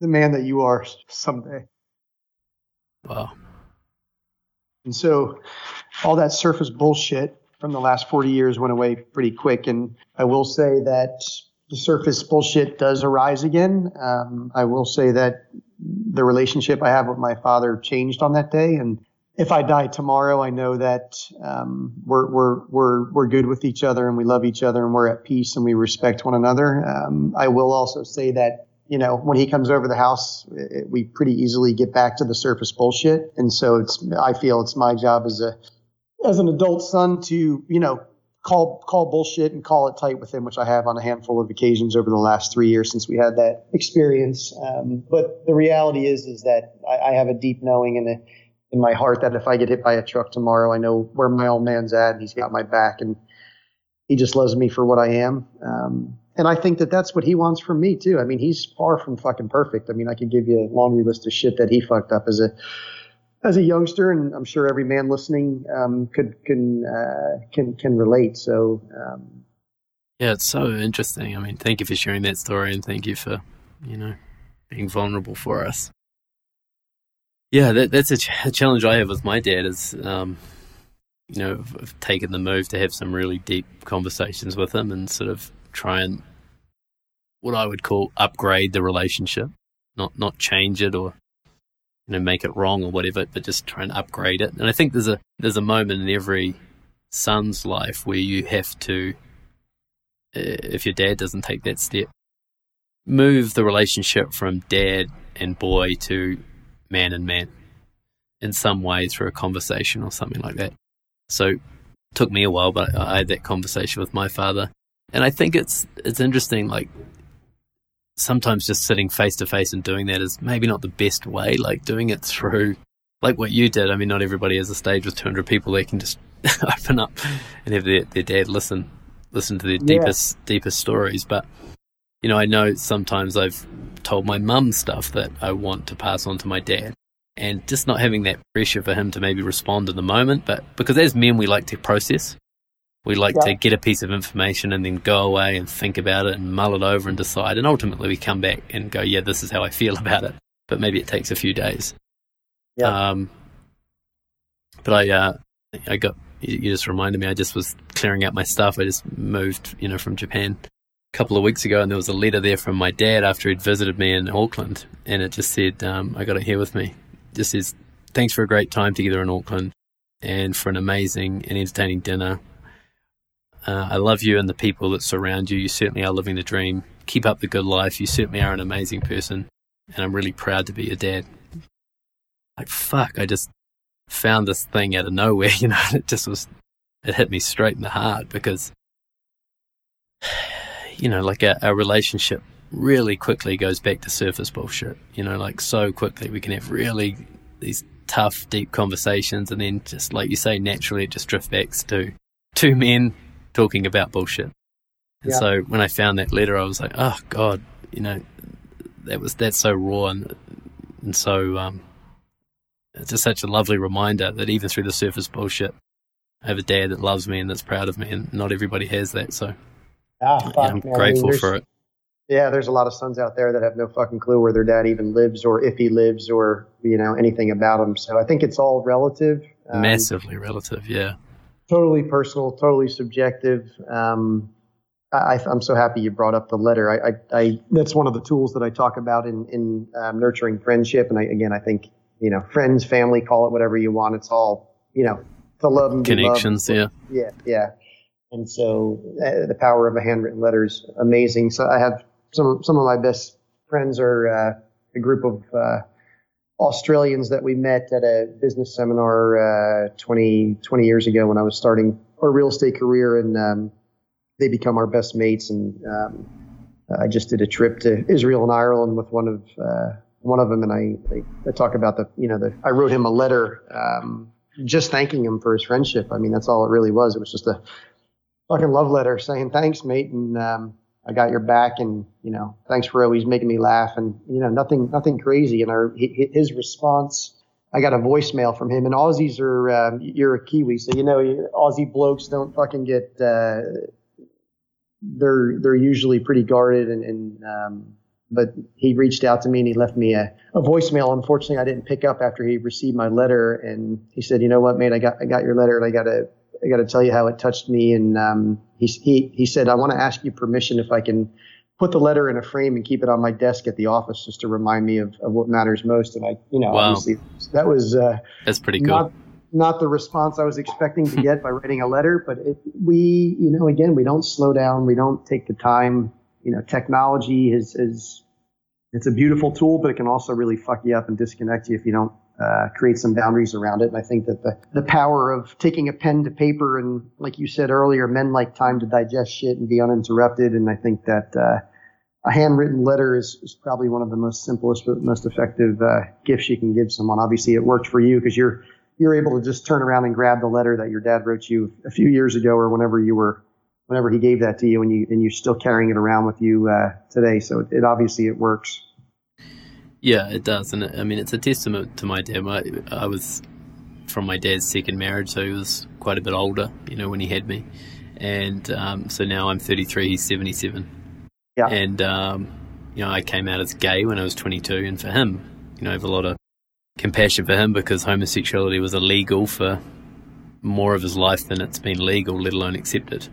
the man that you are someday. Wow. And so all that surface bullshit from the last 40 years went away pretty quick. And I will say that the surface bullshit does arise again. Um, I will say that the relationship I have with my father changed on that day. And if I die tomorrow, I know that um, we're we're we're we're good with each other and we love each other and we're at peace and we respect one another. Um, I will also say that you know when he comes over the house, it, we pretty easily get back to the surface bullshit. And so it's I feel it's my job as a as an adult son to you know call call bullshit and call it tight with him, which I have on a handful of occasions over the last three years since we had that experience. Um, but the reality is, is that I, I have a deep knowing in a, in my heart that if I get hit by a truck tomorrow, I know where my old man's at, and he's got my back, and he just loves me for what I am. Um, and I think that that's what he wants from me too. I mean, he's far from fucking perfect. I mean, I could give you a laundry list of shit that he fucked up as a as a youngster, and I'm sure every man listening um, could can uh, can can relate. So um, yeah, it's so interesting. I mean, thank you for sharing that story, and thank you for you know being vulnerable for us. Yeah, that, that's a, ch- a, challenge I have with my dad. Is um, you know, I've taken the move to have some really deep conversations with him and sort of try and what I would call upgrade the relationship, not not change it or you know make it wrong or whatever, but just try and upgrade it. And I think there's a there's a moment in every son's life where you have to, uh, if your dad doesn't take that step, move the relationship from dad and boy to man and man in some way through a conversation or something like that. So it took me a while, but I had that conversation with my father. And I think it's it's interesting, like sometimes just sitting face to face and doing that is maybe not the best way. Like doing it through like what you did. I mean, not everybody has a stage with 200 people they can just open up and have their, their dad listen listen to their yeah. deepest deepest stories. But you know, I know sometimes I've told my mum stuff that I want to pass on to my dad, and just not having that pressure for him to maybe respond in the moment. But because as men, we like to process. We like yeah. to get a piece of information and then go away and think about it and mull it over and decide. And ultimately, we come back and go, yeah, this is how I feel about it. But maybe it takes a few days. Yeah. Um, but I, uh, I got, you just reminded me, I just was clearing out my stuff. I just moved, you know, from Japan a couple of weeks ago and there was a letter there from my dad after he'd visited me in Auckland. And it just said, um, I got it here with me. It just says, thanks for a great time together in Auckland and for an amazing and entertaining dinner uh, I love you and the people that surround you. You certainly are living the dream. Keep up the good life. You certainly are an amazing person. And I'm really proud to be your dad. Like, fuck, I just found this thing out of nowhere, you know, it just was, it hit me straight in the heart because, you know, like our, our relationship really quickly goes back to surface bullshit, you know, like so quickly we can have really these tough, deep conversations and then just like you say, naturally it just drifts back to two men talking about bullshit. And yeah. so when I found that letter, I was like, oh God, you know, that was that's so raw and and so um, it's just such a lovely reminder that even through the surface bullshit, I have a dad that loves me and that's proud of me, and not everybody has that. So ah, fuck, yeah, I'm man. grateful I mean, for it. Yeah, there's a lot of sons out there that have no fucking clue where their dad even lives, or if he lives, or you know anything about him. So I think it's all relative. Um, Massively relative, yeah totally personal, totally subjective. Um, I, am so happy you brought up the letter. I, I, I, that's one of the tools that I talk about in in um, nurturing friendship. And I, again, I think you know, friends, family, call it whatever you want. It's all you know, the love and connections. Yeah, yeah, yeah. And so uh, the power of a handwritten letter is amazing. So I have some some of my best friends are uh, a group of uh, Australians that we met at a business seminar uh, 20, 20 years ago when I was starting a real estate career, and um, they become our best mates. And um, I just did a trip to Israel and Ireland with one of uh, one of them, and I, I, I talk about the you know the I wrote him a letter um, just thanking him for his friendship. I mean that's all it really was. It was just a fucking love letter saying thanks, mate, and um, I got your back, and you know, thanks for always making me laugh, and you know, nothing, nothing crazy. And our his response, I got a voicemail from him, and Aussies are, um, you're a Kiwi, so you know, Aussie blokes don't fucking get, uh, they're they're usually pretty guarded, and, and um, but he reached out to me and he left me a, a voicemail. Unfortunately, I didn't pick up after he received my letter, and he said, you know what, mate, I got I got your letter, and I got to I got to tell you how it touched me. And um, he, he, he said, I want to ask you permission if I can put the letter in a frame and keep it on my desk at the office just to remind me of, of what matters most. And I, you know, wow. obviously that was, uh, that's pretty cool. Not, not the response I was expecting to get by writing a letter, but it, we, you know, again, we don't slow down. We don't take the time, you know, technology is, is, it's a beautiful tool, but it can also really fuck you up and disconnect you if you don't uh, create some boundaries around it. And I think that the, the power of taking a pen to paper and, like you said earlier, men like time to digest shit and be uninterrupted. And I think that uh, a handwritten letter is, is probably one of the most simplest but most effective uh, gifts you can give someone. Obviously, it worked for you because you're you're able to just turn around and grab the letter that your dad wrote you a few years ago or whenever you were whenever he gave that to you and you and you're still carrying it around with you uh, today. So it, it obviously it works. Yeah, it does, and I mean it's a testament to my dad. I, I was from my dad's second marriage, so he was quite a bit older, you know, when he had me, and um, so now I'm 33, he's 77. Yeah, and um, you know I came out as gay when I was 22, and for him, you know, I have a lot of compassion for him because homosexuality was illegal for more of his life than it's been legal, let alone accepted.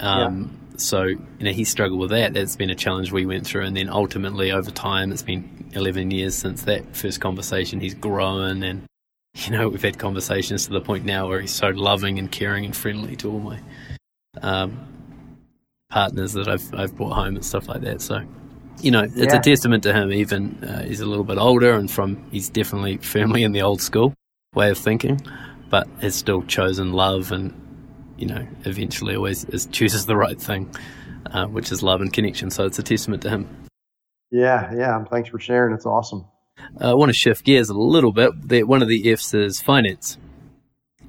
Um, yeah. So, you know, he struggled with that. That's been a challenge we went through. And then ultimately, over time, it's been 11 years since that first conversation. He's grown and, you know, we've had conversations to the point now where he's so loving and caring and friendly to all my um, partners that I've, I've brought home and stuff like that. So, you know, it's yeah. a testament to him. Even uh, he's a little bit older and from he's definitely firmly in the old school way of thinking, but has still chosen love and you know eventually always is, chooses the right thing, uh, which is love and connection. So it's a testament to him. Yeah, yeah. Thanks for sharing. It's awesome. Uh, I want to shift gears a little bit. one of the F's is finance.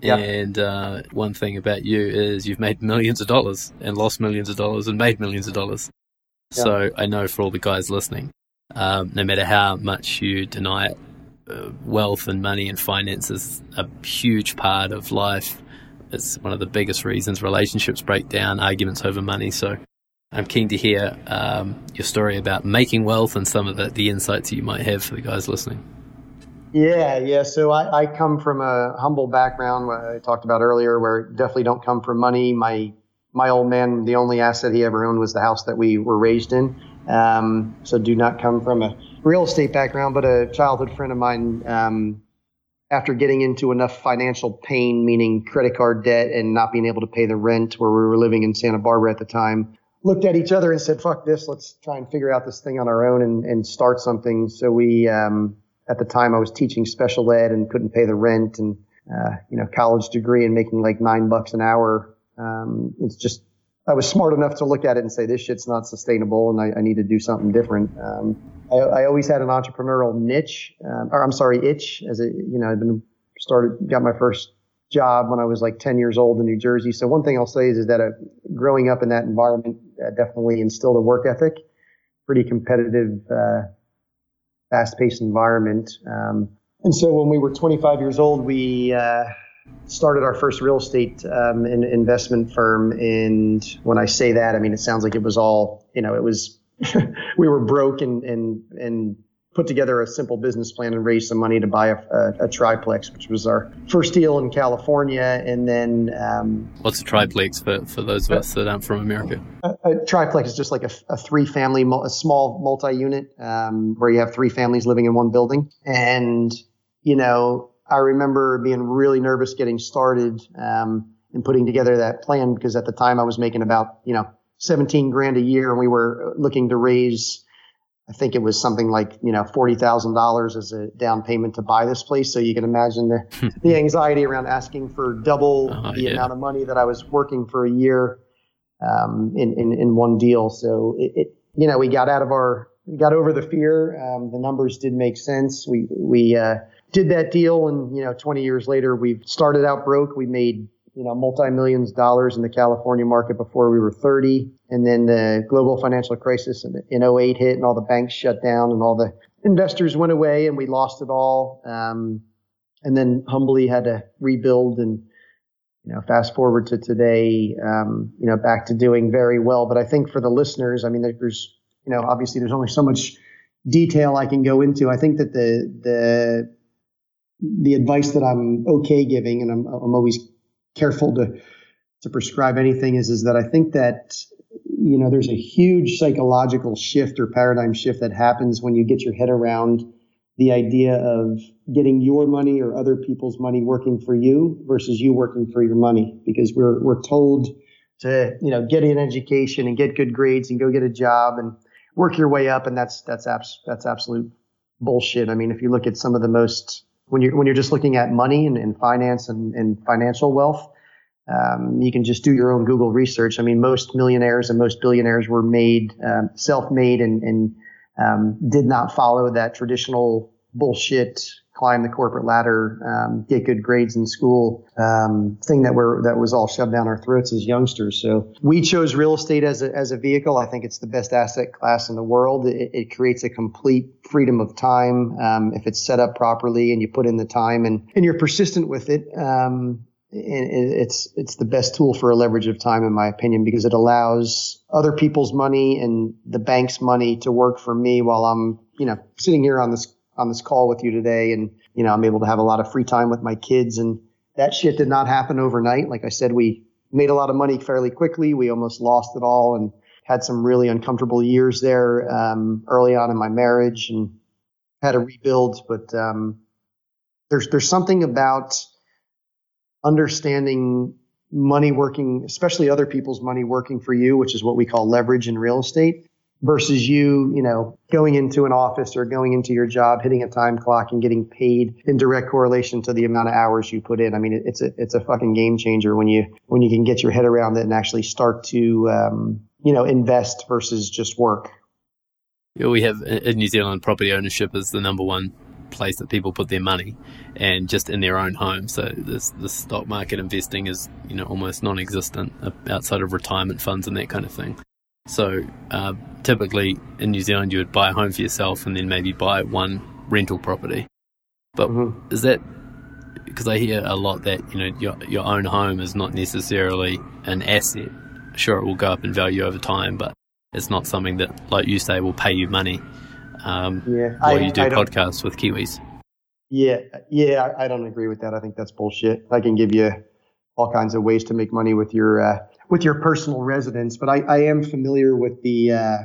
Yeah. And uh, one thing about you is you've made millions of dollars and lost millions of dollars and made millions of dollars. Yeah. So I know for all the guys listening, um, no matter how much you deny it, uh, wealth and money and finance is a huge part of life. It's one of the biggest reasons relationships break down, arguments over money. So I'm keen to hear um, your story about making wealth and some of the, the insights you might have for the guys listening. Yeah, yeah. So I, I come from a humble background, I talked about earlier, where definitely don't come from money. My my old man, the only asset he ever owned was the house that we were raised in. Um, so do not come from a real estate background, but a childhood friend of mine. Um, after getting into enough financial pain, meaning credit card debt and not being able to pay the rent where we were living in Santa Barbara at the time, looked at each other and said, fuck this, let's try and figure out this thing on our own and, and start something. So we, um, at the time I was teaching special ed and couldn't pay the rent and, uh, you know, college degree and making like nine bucks an hour. Um, it's just, I was smart enough to look at it and say, this shit's not sustainable and I, I need to do something different. Um, I, I, always had an entrepreneurial niche, um, or I'm sorry, itch as a, you know, I've been started, got my first job when I was like 10 years old in New Jersey. So one thing I'll say is, is that uh, growing up in that environment definitely instilled a work ethic, pretty competitive, uh, fast paced environment. Um, and so when we were 25 years old, we, uh, started our first real estate um, investment firm. And when I say that, I mean, it sounds like it was all, you know, it was, we were broke and, and, and put together a simple business plan and raise some money to buy a, a, a triplex, which was our first deal in California. And then, um, what's a triplex for, for those of us that aren't from America? A, a triplex is just like a, a three family, a small multi unit um, where you have three families living in one building. And, you know, I remember being really nervous getting started um, and putting together that plan because at the time I was making about, you know, 17 grand a year and we were looking to raise I think it was something like you know forty thousand dollars as a down payment to buy this place. So you can imagine the the anxiety around asking for double uh, the yeah. amount of money that I was working for a year um, in, in, in one deal. So it, it, you know we got out of our we got over the fear. Um, the numbers did make sense. We we uh, did that deal, and you know twenty years later we've started out broke. We made you know, multi-millions of dollars in the California market before we were 30. And then the global financial crisis in, in 08 hit and all the banks shut down and all the investors went away and we lost it all. Um, and then humbly had to rebuild and, you know, fast forward to today, um, you know, back to doing very well. But I think for the listeners, I mean, there's, you know, obviously there's only so much detail I can go into. I think that the, the, the advice that I'm okay giving, and I'm, I'm always careful to to prescribe anything is is that I think that you know there's a huge psychological shift or paradigm shift that happens when you get your head around the idea of getting your money or other people's money working for you versus you working for your money because we're we're told to you know get an education and get good grades and go get a job and work your way up and that's that's abs- that's absolute bullshit. I mean, if you look at some of the most when you're when you're just looking at money and, and finance and, and, financial wealth, um, you can just do your own Google research. I mean, most millionaires and most billionaires were made um, self-made and, and um, did not follow that traditional bullshit climb the corporate ladder, um, get good grades in school um, thing that were that was all shoved down our throats as youngsters. So we chose real estate as a as a vehicle. I think it's the best asset class in the world. It, it creates a complete freedom of time um, if it's set up properly and you put in the time and and you're persistent with it. Um, it's it's the best tool for a leverage of time, in my opinion, because it allows other people's money and the bank's money to work for me while I'm, you know, sitting here on this on this call with you today. And, you know, I'm able to have a lot of free time with my kids. And that shit did not happen overnight. Like I said, we made a lot of money fairly quickly. We almost lost it all and had some really uncomfortable years there um, early on in my marriage and had to rebuild. But um, there's there's something about understanding money working, especially other people's money working for you, which is what we call leverage in real estate, versus you, you know, going into an office or going into your job, hitting a time clock and getting paid in direct correlation to the amount of hours you put in. I mean, it's a, it's a fucking game changer when you, when you can get your head around it and actually start to, um, you know, invest versus just work. Yeah, we have in New Zealand, property ownership is the number one place that people put their money and just in their own home. So this the stock market investing is you know almost non-existent outside of retirement funds and that kind of thing. So uh, typically in New Zealand, you would buy a home for yourself and then maybe buy one rental property. But mm-hmm. is that because I hear a lot that you know your your own home is not necessarily an asset. Sure, it will go up in value over time, but it's not something that, like you say, will pay you money. Um, yeah, while I, you do I podcasts with Kiwis. Yeah, yeah, I, I, don't agree with that. I think that's bullshit. I can give you all kinds of ways to make money with your uh, with your personal residence, but I, I am familiar with the uh,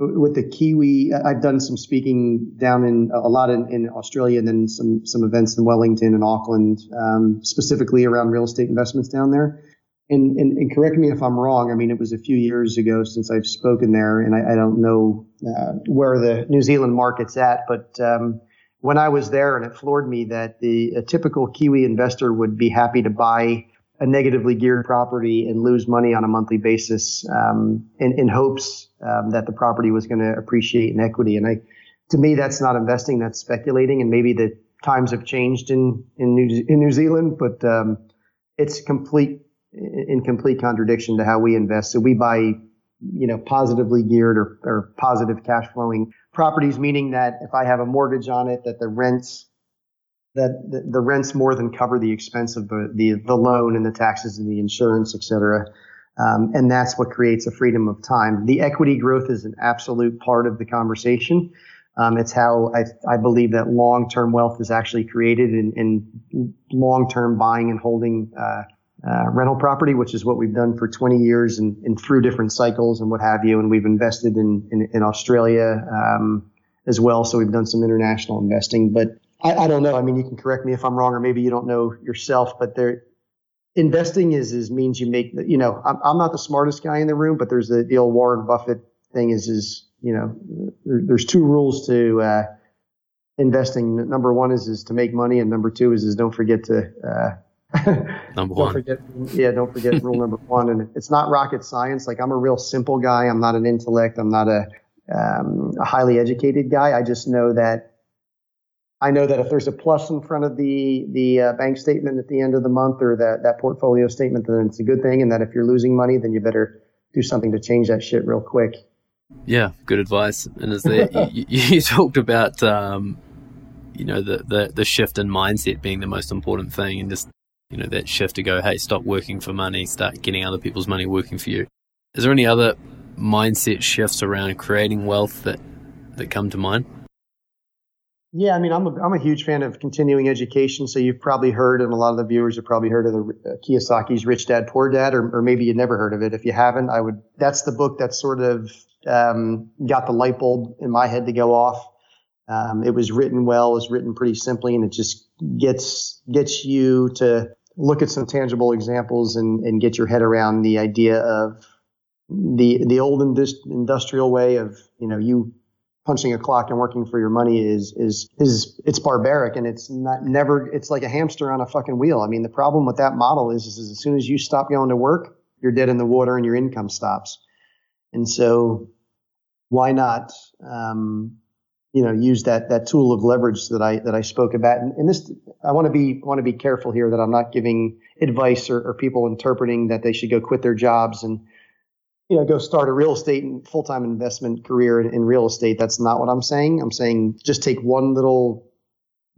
with the Kiwi. I've done some speaking down in a lot in, in Australia, and then some some events in Wellington and Auckland, um, specifically around real estate investments down there. And, and, and, correct me if I'm wrong. I mean, it was a few years ago since I've spoken there, and I, I don't know uh, where the New Zealand market's at, but um, when I was there, and it floored me that the a typical Kiwi investor would be happy to buy a negatively geared property and lose money on a monthly basis um, in, in, hopes um, that the property was going to appreciate in equity. And I, to me, that's not investing; that's speculating. And maybe the times have changed in in New, in New Zealand, but um, it's complete in complete contradiction to how we invest. So we buy, you know, positively geared or, or positive cash flowing properties, meaning that if I have a mortgage on it, that the rents that the, rents more than cover the expense of the, the, the loan and the taxes and the insurance, et cetera. Um, and that's what creates a freedom of time. The equity growth is an absolute part of the conversation. Um, it's how I, I, believe that long-term wealth is actually created in, in long-term buying and holding uh, uh, rental property, which is what we've done for 20 years and, and, through different cycles and what have you. And we've invested in, in, in Australia um, as well. So we've done some international investing. But I, I, don't know. I mean, you can correct me if I'm wrong, or maybe you don't know yourself. But there, investing is is means you make. You know, I'm, I'm not the smartest guy in the room, but there's the, the old Warren Buffett thing. Is is you know, there, there's two rules to uh, investing. Number one is is to make money, and number two is is don't forget to uh, number one. Forget, yeah, don't forget rule number one. And it's not rocket science. Like I'm a real simple guy. I'm not an intellect. I'm not a, um, a highly educated guy. I just know that I know that if there's a plus in front of the the uh, bank statement at the end of the month or that that portfolio statement, then it's a good thing. And that if you're losing money, then you better do something to change that shit real quick. Yeah, good advice. And as the, you, you, talked about, um, you know, the, the the shift in mindset being the most important thing, and just you know, that shift to go, hey, stop working for money, start getting other people's money working for you. Is there any other mindset shifts around creating wealth that, that come to mind? Yeah, I mean, I'm a, I'm a huge fan of continuing education. So you've probably heard, and a lot of the viewers have probably heard of the uh, Kiyosaki's Rich Dad Poor Dad, or, or maybe you've never heard of it. If you haven't, I would. That's the book that sort of um, got the light bulb in my head to go off. Um, it was written well, it was written pretty simply, and it just gets gets you to look at some tangible examples and, and get your head around the idea of the the old industrial way of you know you punching a clock and working for your money is is is it's barbaric and it's not never it's like a hamster on a fucking wheel. I mean the problem with that model is, is as soon as you stop going to work, you're dead in the water and your income stops. And so why not um, you know use that that tool of leverage that I that I spoke about. And, and this I want to be want to be careful here that I'm not giving advice or, or, people interpreting that they should go quit their jobs and you know go start a real estate and full time investment career in, in real estate. That's not what I'm saying. I'm saying just take one little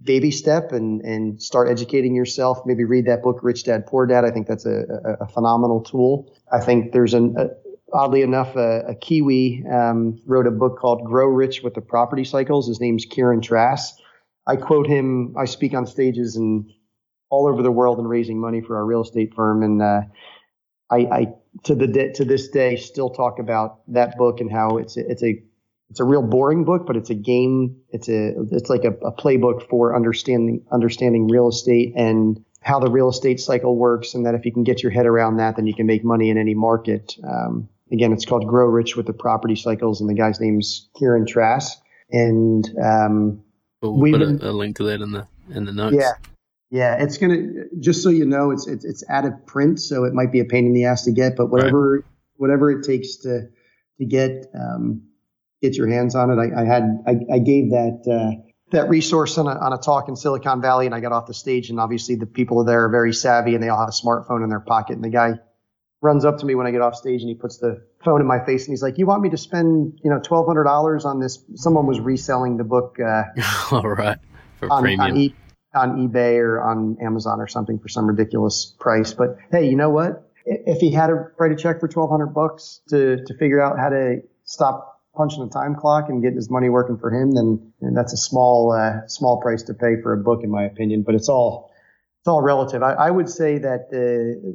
baby step and and start educating yourself. Maybe read that book, Rich Dad Poor Dad. I think that's a, a, a phenomenal tool. I think there's an, a, oddly enough, a, a Kiwi um, wrote a book called Grow Rich with the Property Cycles. His name's Kieran Trass. I quote him. I speak on stages and all over the world and raising money for our real estate firm. And uh, I, I, to the de- to this day still talk about that book and how it's a, it's a it's a real boring book, but it's a game. It's a it's like a, a playbook for understanding understanding real estate and how the real estate cycle works, and that if you can get your head around that, then you can make money in any market. Um, again, it's called Grow Rich with the Property Cycles, and the guy's name's Kieran Trass. And um, we'll put a, a, link to that in the in the notes. Yeah, yeah. It's gonna just so you know, it's it's it's out of print, so it might be a pain in the ass to get, but whatever right. whatever it takes to to get um, get your hands on it. I, I had I, I, gave that. Uh, that resource on a, on a talk in Silicon Valley, and I got off the stage, and obviously the people there are very savvy, and they all have a smartphone in their pocket. And the guy runs up to me when I get off stage, and he puts the phone in my face, and he's like, "You want me to spend, you know, twelve hundred dollars on this?" Someone was reselling the book. Uh, all right, for on, premium. On, e- on eBay or on Amazon or something for some ridiculous price. But hey, you know what? If he had to write a check for twelve hundred bucks to to figure out how to stop punching a time clock and getting his money working for him, then that's a small uh, small price to pay for a book, in my opinion. But it's all it's all relative. I, I would say that uh,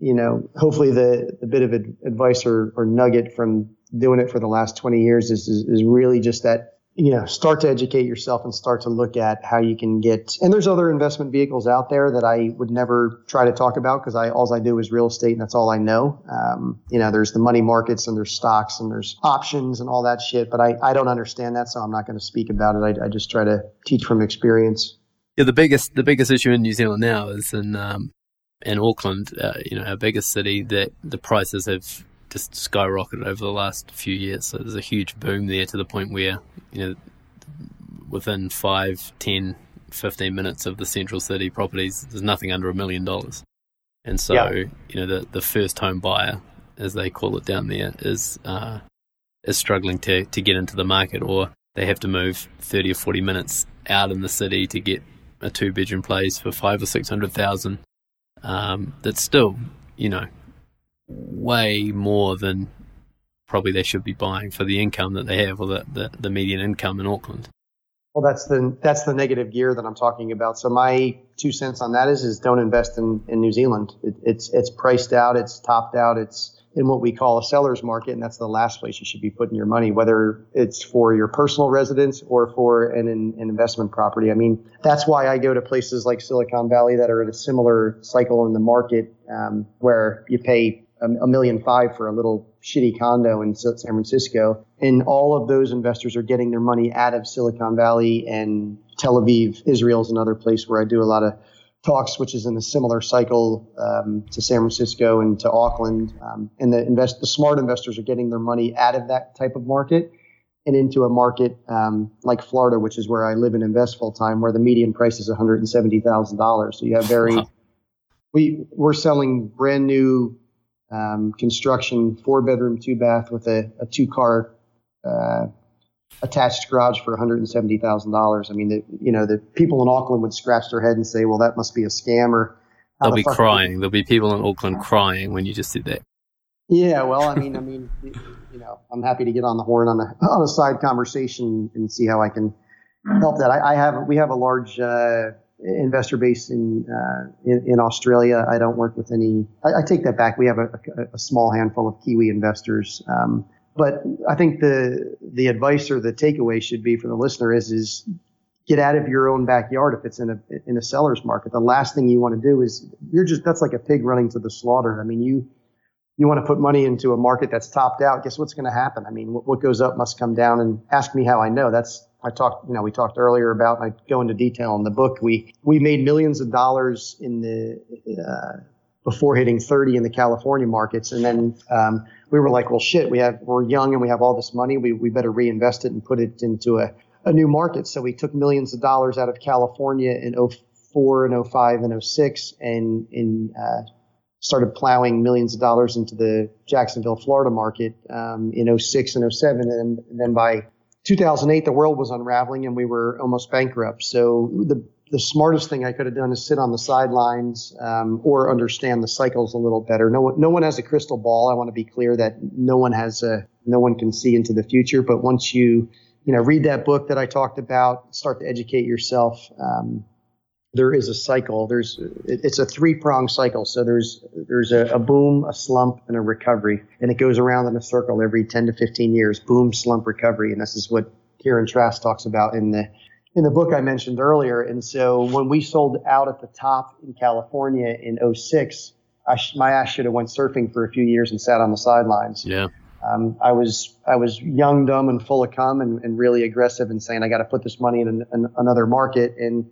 you know, hopefully the the bit of advice or, or nugget from doing it for the last 20 years is, is, is really just that you know, start to educate yourself and start to look at how you can get. And there's other investment vehicles out there that I would never try to talk about because I all I do is real estate and that's all I know. Um, you know, there's the money markets and there's stocks and there's options and all that shit, but I, I don't understand that, so I'm not going to speak about it. I, I just try to teach from experience. Yeah, the biggest the biggest issue in New Zealand now is in um, in Auckland, uh, you know, our biggest city, that the prices have just skyrocketed over the last few years. So there's a huge boom there to the point where, you know, within 5, 10, 15 minutes of the central city properties, there's nothing under a million dollars. And so, yeah. you know, the, the first home buyer, as they call it down there, is uh, is struggling to, to get into the market or they have to move 30 or 40 minutes out in the city to get a two bedroom place for five or 600,000. Um, that's still, you know, way more than probably they should be buying for the income that they have or the, the, the median income in Auckland. Well, that's the that's the negative gear that I'm talking about. So my two cents on that is is don't invest in, in New Zealand. It, it's it's priced out, it's topped out, it's in what we call a seller's market, and that's the last place you should be putting your money, whether it's for your personal residence or for an, an investment property. I mean, that's why I go to places like Silicon Valley that are in a similar cycle in the market, um, where you pay a million five for a little shitty condo in San Francisco. And all of those investors are getting their money out of Silicon Valley and Tel Aviv. Israel is another place where I do a lot of talks, which is in a similar cycle um, to San Francisco and to Auckland. Um, and the invest the smart investors are getting their money out of that type of market and into a market um, like Florida, which is where I live and invest full time, where the median price is one hundred and seventy thousand dollars. So you have very we we're selling brand new um, construction, four bedroom, two bath with a, a two car uh, attached garage for $170,000. I mean, the, you know, the people in Auckland would scratch their head and say, well, that must be a scam or. They'll be crying. There'll be people in Auckland crying when you just did that. Yeah, well, I mean, I mean, you know, I'm happy to get on the horn on a on a side conversation and see how I can help that. I, I have we have a large uh, investor base in, uh, in, in Australia. I don't work with any. I, I take that back. We have a, a, a, small handful of Kiwi investors. Um, but I think the the advice or the takeaway should be for the listener is is get out of your own backyard if it's in a in a seller's market. The last thing you want to do is you're just that's like a pig running to the slaughter. I mean you you want to put money into a market that's topped out. Guess what's going to happen? I mean what, what goes up must come down. And ask me how I know. That's I talked, you know, we talked earlier about, I go into detail in the book. We, we made millions of dollars in the, uh, before hitting 30 in the California markets. And then, um, we were like, well, shit, we have, we're young and we have all this money. We, we better reinvest it and put it into a, a new market. So we took millions of dollars out of California in 04 and 05 and 06 and, in, uh, started plowing millions of dollars into the Jacksonville, Florida market, um, in 06 and 07. And, and then by 2008, the world was unraveling and we were almost bankrupt. So the the smartest thing I could have done is sit on the sidelines um, or understand the cycles a little better. No one, no one has a crystal ball. I want to be clear that no one has a, no one can see into the future. But once you, you know, read that book that I talked about, start to educate yourself. Um, there is a cycle. There's it's a three prong cycle. So there's there's a, a, boom, a slump, and a recovery, and it goes around in a circle every 10 to 15 years. Boom, slump, recovery, and this is what Kieran Trass talks about in the in the book I mentioned earlier. And so when we sold out at the top in California in 06, I sh- my ass should have went surfing for a few years and sat on the sidelines. Yeah. Um, I was I was young, dumb, and full of cum, and, and really aggressive, and saying I got to put this money in an, an, another market. And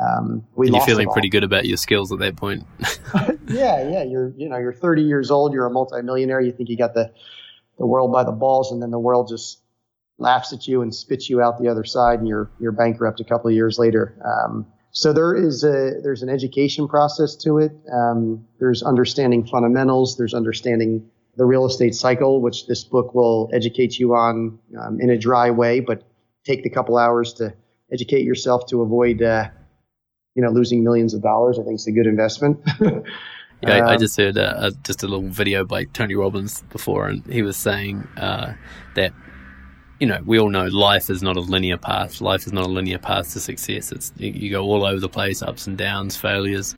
um, we and you're feeling pretty good about your skills at that point. yeah, yeah. You're you know you're 30 years old. You're a multimillionaire. You think you got the the world by the balls, and then the world just laughs at you and spits you out the other side, and you're you're bankrupt a couple of years later. Um, so there is a there's an education process to it. Um, there's understanding fundamentals. There's understanding the real estate cycle, which this book will educate you on um, in a dry way, but take the couple hours to educate yourself to avoid, uh, you know, losing millions of dollars. I think it's a good investment. Yeah, I, I Um, just heard uh, uh, just a little video by Tony Robbins before, and he was saying uh, that you know we all know life is not a linear path. Life is not a linear path to success. It's you, you go all over the place, ups and downs, failures.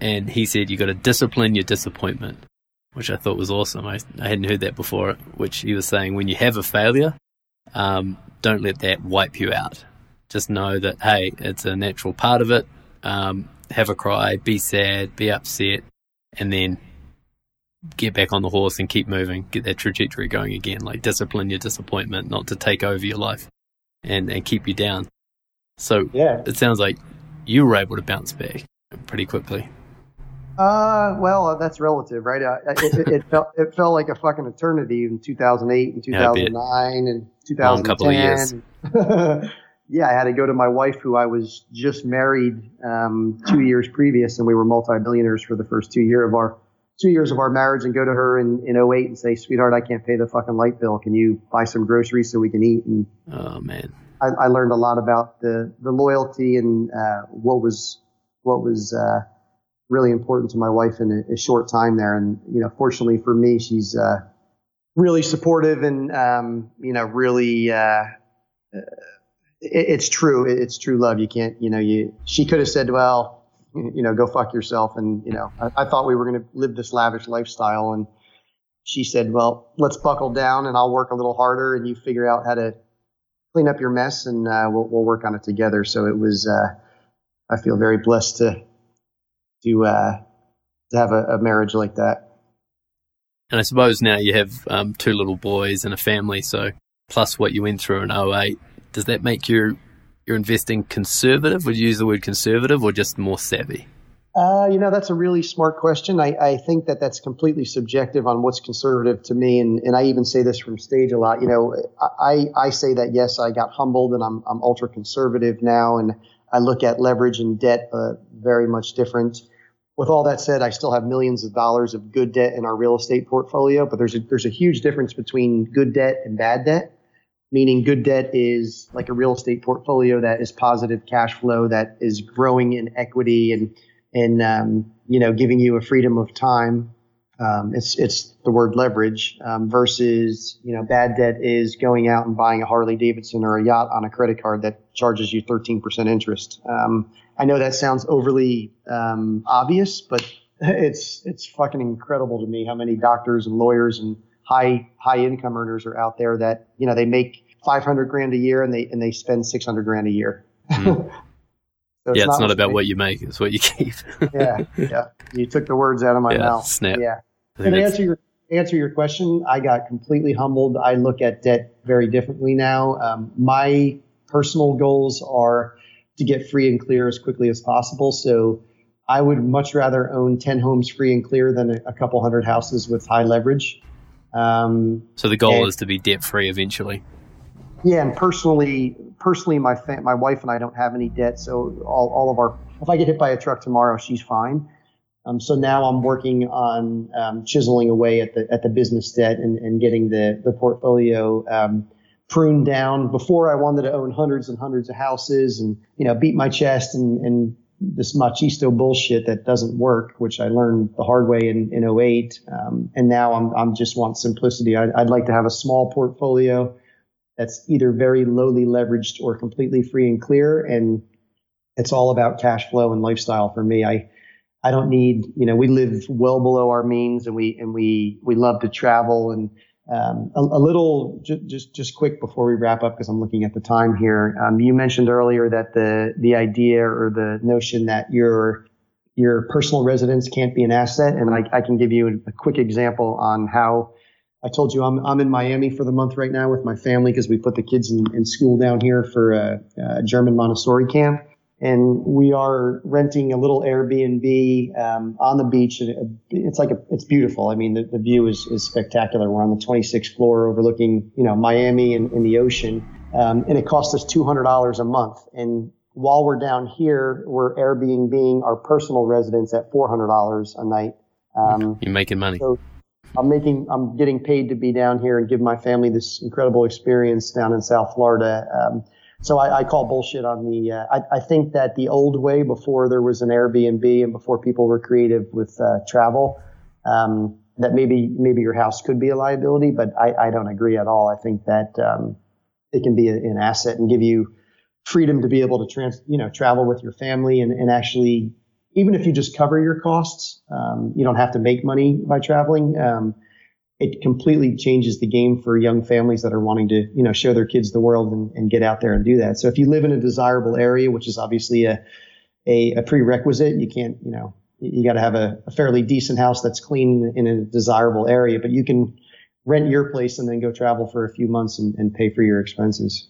And he said you got to discipline your disappointment, which I thought was awesome. I, I hadn't heard that before. Which he was saying when you have a failure, um, don't let that wipe you out. Just know that hey, it's a natural part of it. Um, have a cry, be sad, be upset, and then get back on the horse and keep moving, get that trajectory going again. Like discipline your disappointment, not to take over your life and, and keep you down. So yeah. it sounds like you were able to bounce back pretty quickly. Uh, well, uh, that's relative, right? Uh, it, it, it felt it felt like a fucking eternity in 2008 and Yeah, I bet. 2009 and Long 2010. couple of years. yeah, I had to go to my wife, who I was just married um, two years previous, and we were multi-billionaires for the first two year of our two years of our marriage, and go to her in, in 08 and say, "Sweetheart, I can't pay the fucking light bill. Can you buy some groceries so we can eat?" And Oh man. I, I learned a lot about the the loyalty and uh, what was what was uh, really important to my wife in a, a short time there. And you know, fortunately for me, she's uh, really supportive and um, you know really. It, it's true. It, it's true love. You can't. You know. You. She could have said, "Well, you know, go fuck yourself." And you know, I, I thought we were going to live this lavish lifestyle, and she said, "Well, let's buckle down, and I'll work a little harder, and you figure out how to clean up your mess, and uh, we'll we'll work on it together." So it was. Uh, I feel very blessed to to uh, to have a, a marriage like that. And I suppose now you have um, two little boys and a family, so plus what you went through in 08, does that make your your investing conservative? Would you use the word conservative or just more savvy? Uh, you know, that's a really smart question. I, I think that that's completely subjective on what's conservative to me. And, and I even say this from stage a lot. You know, I, I say that, yes, I got humbled and I'm, I'm ultra conservative now. And I look at leverage and debt uh, very much different. With all that said, I still have millions of dollars of good debt in our real estate portfolio, but there's a, there's a huge difference between good debt and bad debt. Meaning, good debt is like a real estate portfolio that is positive cash flow, that is growing in equity and and um, you know giving you a freedom of time. Um, it's it's the word leverage um, versus you know bad debt is going out and buying a Harley Davidson or a yacht on a credit card that charges you 13% interest. Um, I know that sounds overly um, obvious, but it's it's fucking incredible to me how many doctors and lawyers and high high income earners are out there that you know they make 500 grand a year and they and they spend 600 grand a year. Mm. So yeah, it's not much about what you make; it's what you keep. yeah, yeah. You took the words out of my Yeah, mouth. snap. Yeah. And answer your answer your question, I got completely humbled. I look at debt very differently now. Um, my personal goals are to get free and clear as quickly as possible. So I would much rather own ten homes free and clear than a, a couple hundred houses with high leverage. Um, so the goal and- is to be debt free eventually. yeah, and personally, personally, my fa- my wife and I don't have any debt, so all, all of our if I get hit by a truck tomorrow, she's fine. Um, so now I'm working on um, chiseling away at the at the business debt and, and getting the the portfolio um, pruned down. Before I wanted to own hundreds and hundreds of houses and you know beat my chest and and this machisto bullshit that doesn't work, which I learned the hard way in in 08. Um, and now I'm I'm just want simplicity. I'd, I'd like to have a small portfolio that's either very lowly leveraged or completely free and clear. And it's all about cash flow and lifestyle for me. I, I don't need, you know, we live well below our means and we, and we, we love to travel and, um, a, a little ju- just, just quick before we wrap up, because I'm looking at the time here. Um, you mentioned earlier that the, the idea or the notion that you're your personal residence can't be an asset. And I, I can give you a quick example on how I told you I'm, I'm in Miami for the month right now with my family because we put the kids in, in school down here for a, a, German Montessori camp. And we are renting a little Airbnb um, on the beach. It's like a, it's beautiful. I mean, the, the view is, is spectacular. We're on the 26th floor overlooking, you know, Miami and, and the ocean. Um, and it costs us $200 a month. And while we're down here, we're Airbnb our personal residence at $400 a night. Um, You're making money. So I'm making, I'm getting paid to be down here and give my family this incredible experience down in South Florida. Um, so I, I, call bullshit on the. Uh, I, I, think that the old way, before there was an Airbnb and before people were creative with uh, travel, um, that maybe maybe your house could be a liability, but I, I don't agree at all. I think that um, it can be a, an asset and give you freedom to be able to trans, you know, travel with your family and, and actually, even if you just cover your costs, um, you don't have to make money by traveling. Um, it completely changes the game for young families that are wanting to, you know, show their kids the world and, and get out there and do that. So if you live in a desirable area, which is obviously a, a, a prerequisite, you can't, you know, you got to have a, a, fairly decent house that's clean in a desirable area, but you can rent your place and then go travel for a few months and, and pay for your expenses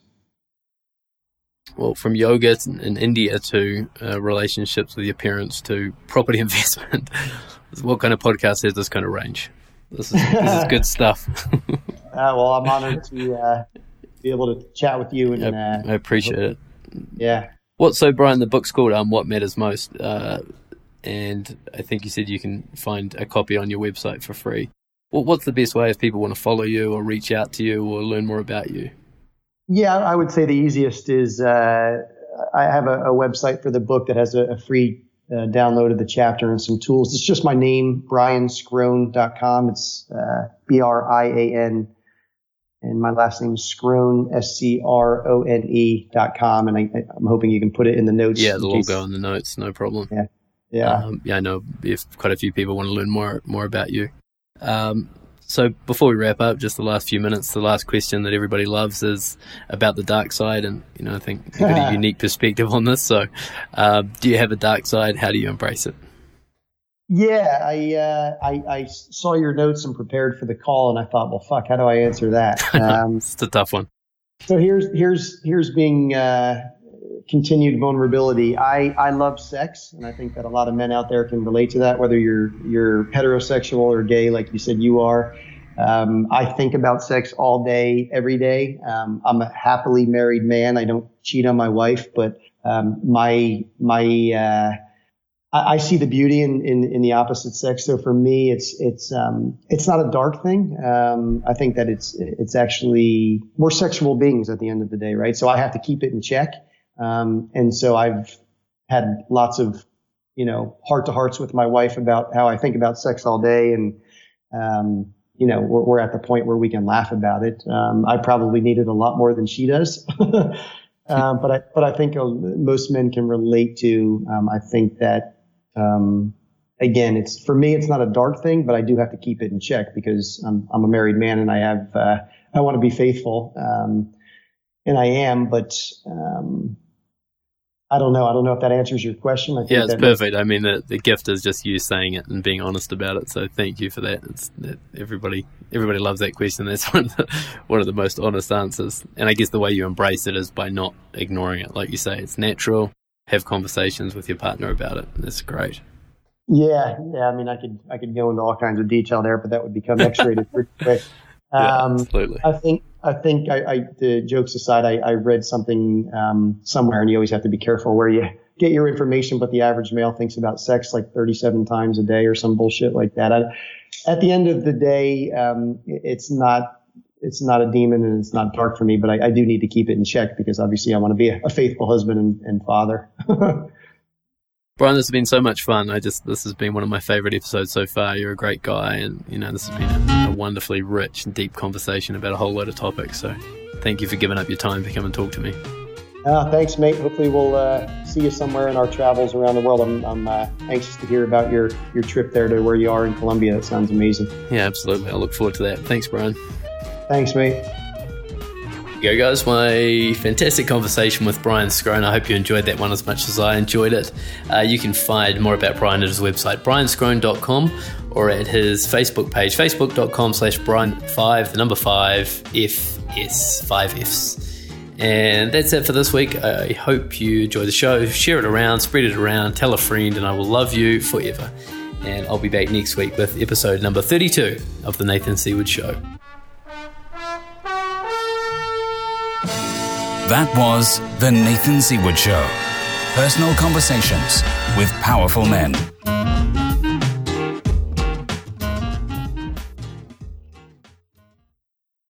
well, from yoga in India to uh, relationships with your parents to property investment. what kind of podcast has this kind of range? This is, this is good stuff. uh, well, I'm honored to uh, be able to chat with you. And I, I appreciate it. Yeah. What so, Brian? The book's called um, "What Matters Most," uh, and I think you said you can find a copy on your website for free. Well, what's the best way if people want to follow you or reach out to you or learn more about you? Yeah, I would say the easiest is uh, I have a, a, website for the book that has a, a free uh, download of the chapter and some tools. It's just my name, brianscrone.com. It's uh, B R I A N, and my last name is Scrone, S C R O N E dot com. And I, am hoping you can put it in the notes. Yeah, it'll all go in the notes, no problem. Yeah. Yeah. Um, yeah, I know if quite a few people want to learn more more about you. Um, so before we wrap up, just the last few minutes, the last question that everybody loves is about the dark side, and you know I think you've got a unique perspective on this. So, uh, do you have a dark side? How do you embrace it? Yeah, I, uh, I, I saw your notes and prepared for the call, and I thought, well, fuck, how do I answer that? Um, it's a tough one. So here's here's here's being uh, continued vulnerability. I, I love sex, and I think that a lot of men out there can relate to that, whether you're you're heterosexual or gay, like you said you are. Um, I think about sex all day, every day. Um, I'm a happily married man. I don't cheat on my wife, but um, my my uh, I, I, see the beauty in, in, in the opposite sex. So for me, it's it's um, it's not a dark thing. Um, I think that it's it's actually we're sexual beings at the end of the day, right? So I have to keep it in check. Um, and so I've had lots of, you know, heart to hearts with my wife about how I think about sex all day. And, um, you know, we're, we're, at the point where we can laugh about it. Um, I probably need it a lot more than she does. um, but I, but I think uh, most men can relate to, um, I think that, um, again, it's for me, it's not a dark thing, but I do have to keep it in check because I'm, I'm a married man and I have, uh, I want to be faithful. Um, and I am, but, um, I don't know. I don't know if that answers your question. yeah, it's perfect. Makes- I mean, the, the gift is just you saying it and being honest about it. So thank you for that. It's that everybody everybody loves that question. That's one of the one of the most honest answers. And I guess the way you embrace it is by not ignoring it. Like you say, it's natural. Have conversations with your partner about it. That's great. Yeah, yeah. I mean, I could I could go into all kinds of detail there, but that would become X-rated pretty quick. yeah, um, absolutely. I think I think I, I the jokes aside, I, I read something um, somewhere, and you always have to be careful where you get your information. But the average male thinks about sex like 37 times a day or some bullshit like that. I, at the end of the day, um, it's not it's not a demon and it's not dark for me, but I, do need to keep it in check because obviously I want to be a, a faithful husband and, and father. Brian, this has been so much fun. I just this has been one of my favorite episodes so far. You're a great guy, and you know this has been a, a wonderfully rich and deep conversation about a whole lot of topics. So, thank you for giving up your time to come and talk to me. Uh, thanks, mate. Hopefully, we'll uh, see you somewhere in our travels around the world. I'm, I'm uh, anxious to hear about your your trip there to where you are in Colombia. That sounds amazing. Yeah, absolutely. I look forward to that. Thanks, Brian. Thanks, mate. Go, guys. My fantastic conversation with Brian Scrone. I hope you enjoyed that one as much as I enjoyed it. Uh, you can find more about Brian at his website, brianscrone.com, or at his Facebook page, facebook.com slash brian5, the number 5, F-S, 5 Fs. And that's it for this week. I hope you enjoy the show. Share it around, spread it around, tell a friend, and I will love you forever. And I'll be back next week with episode number 32 of The Nathan Seaward Show. That was The Nathan Seaward Show Personal Conversations with Powerful Men.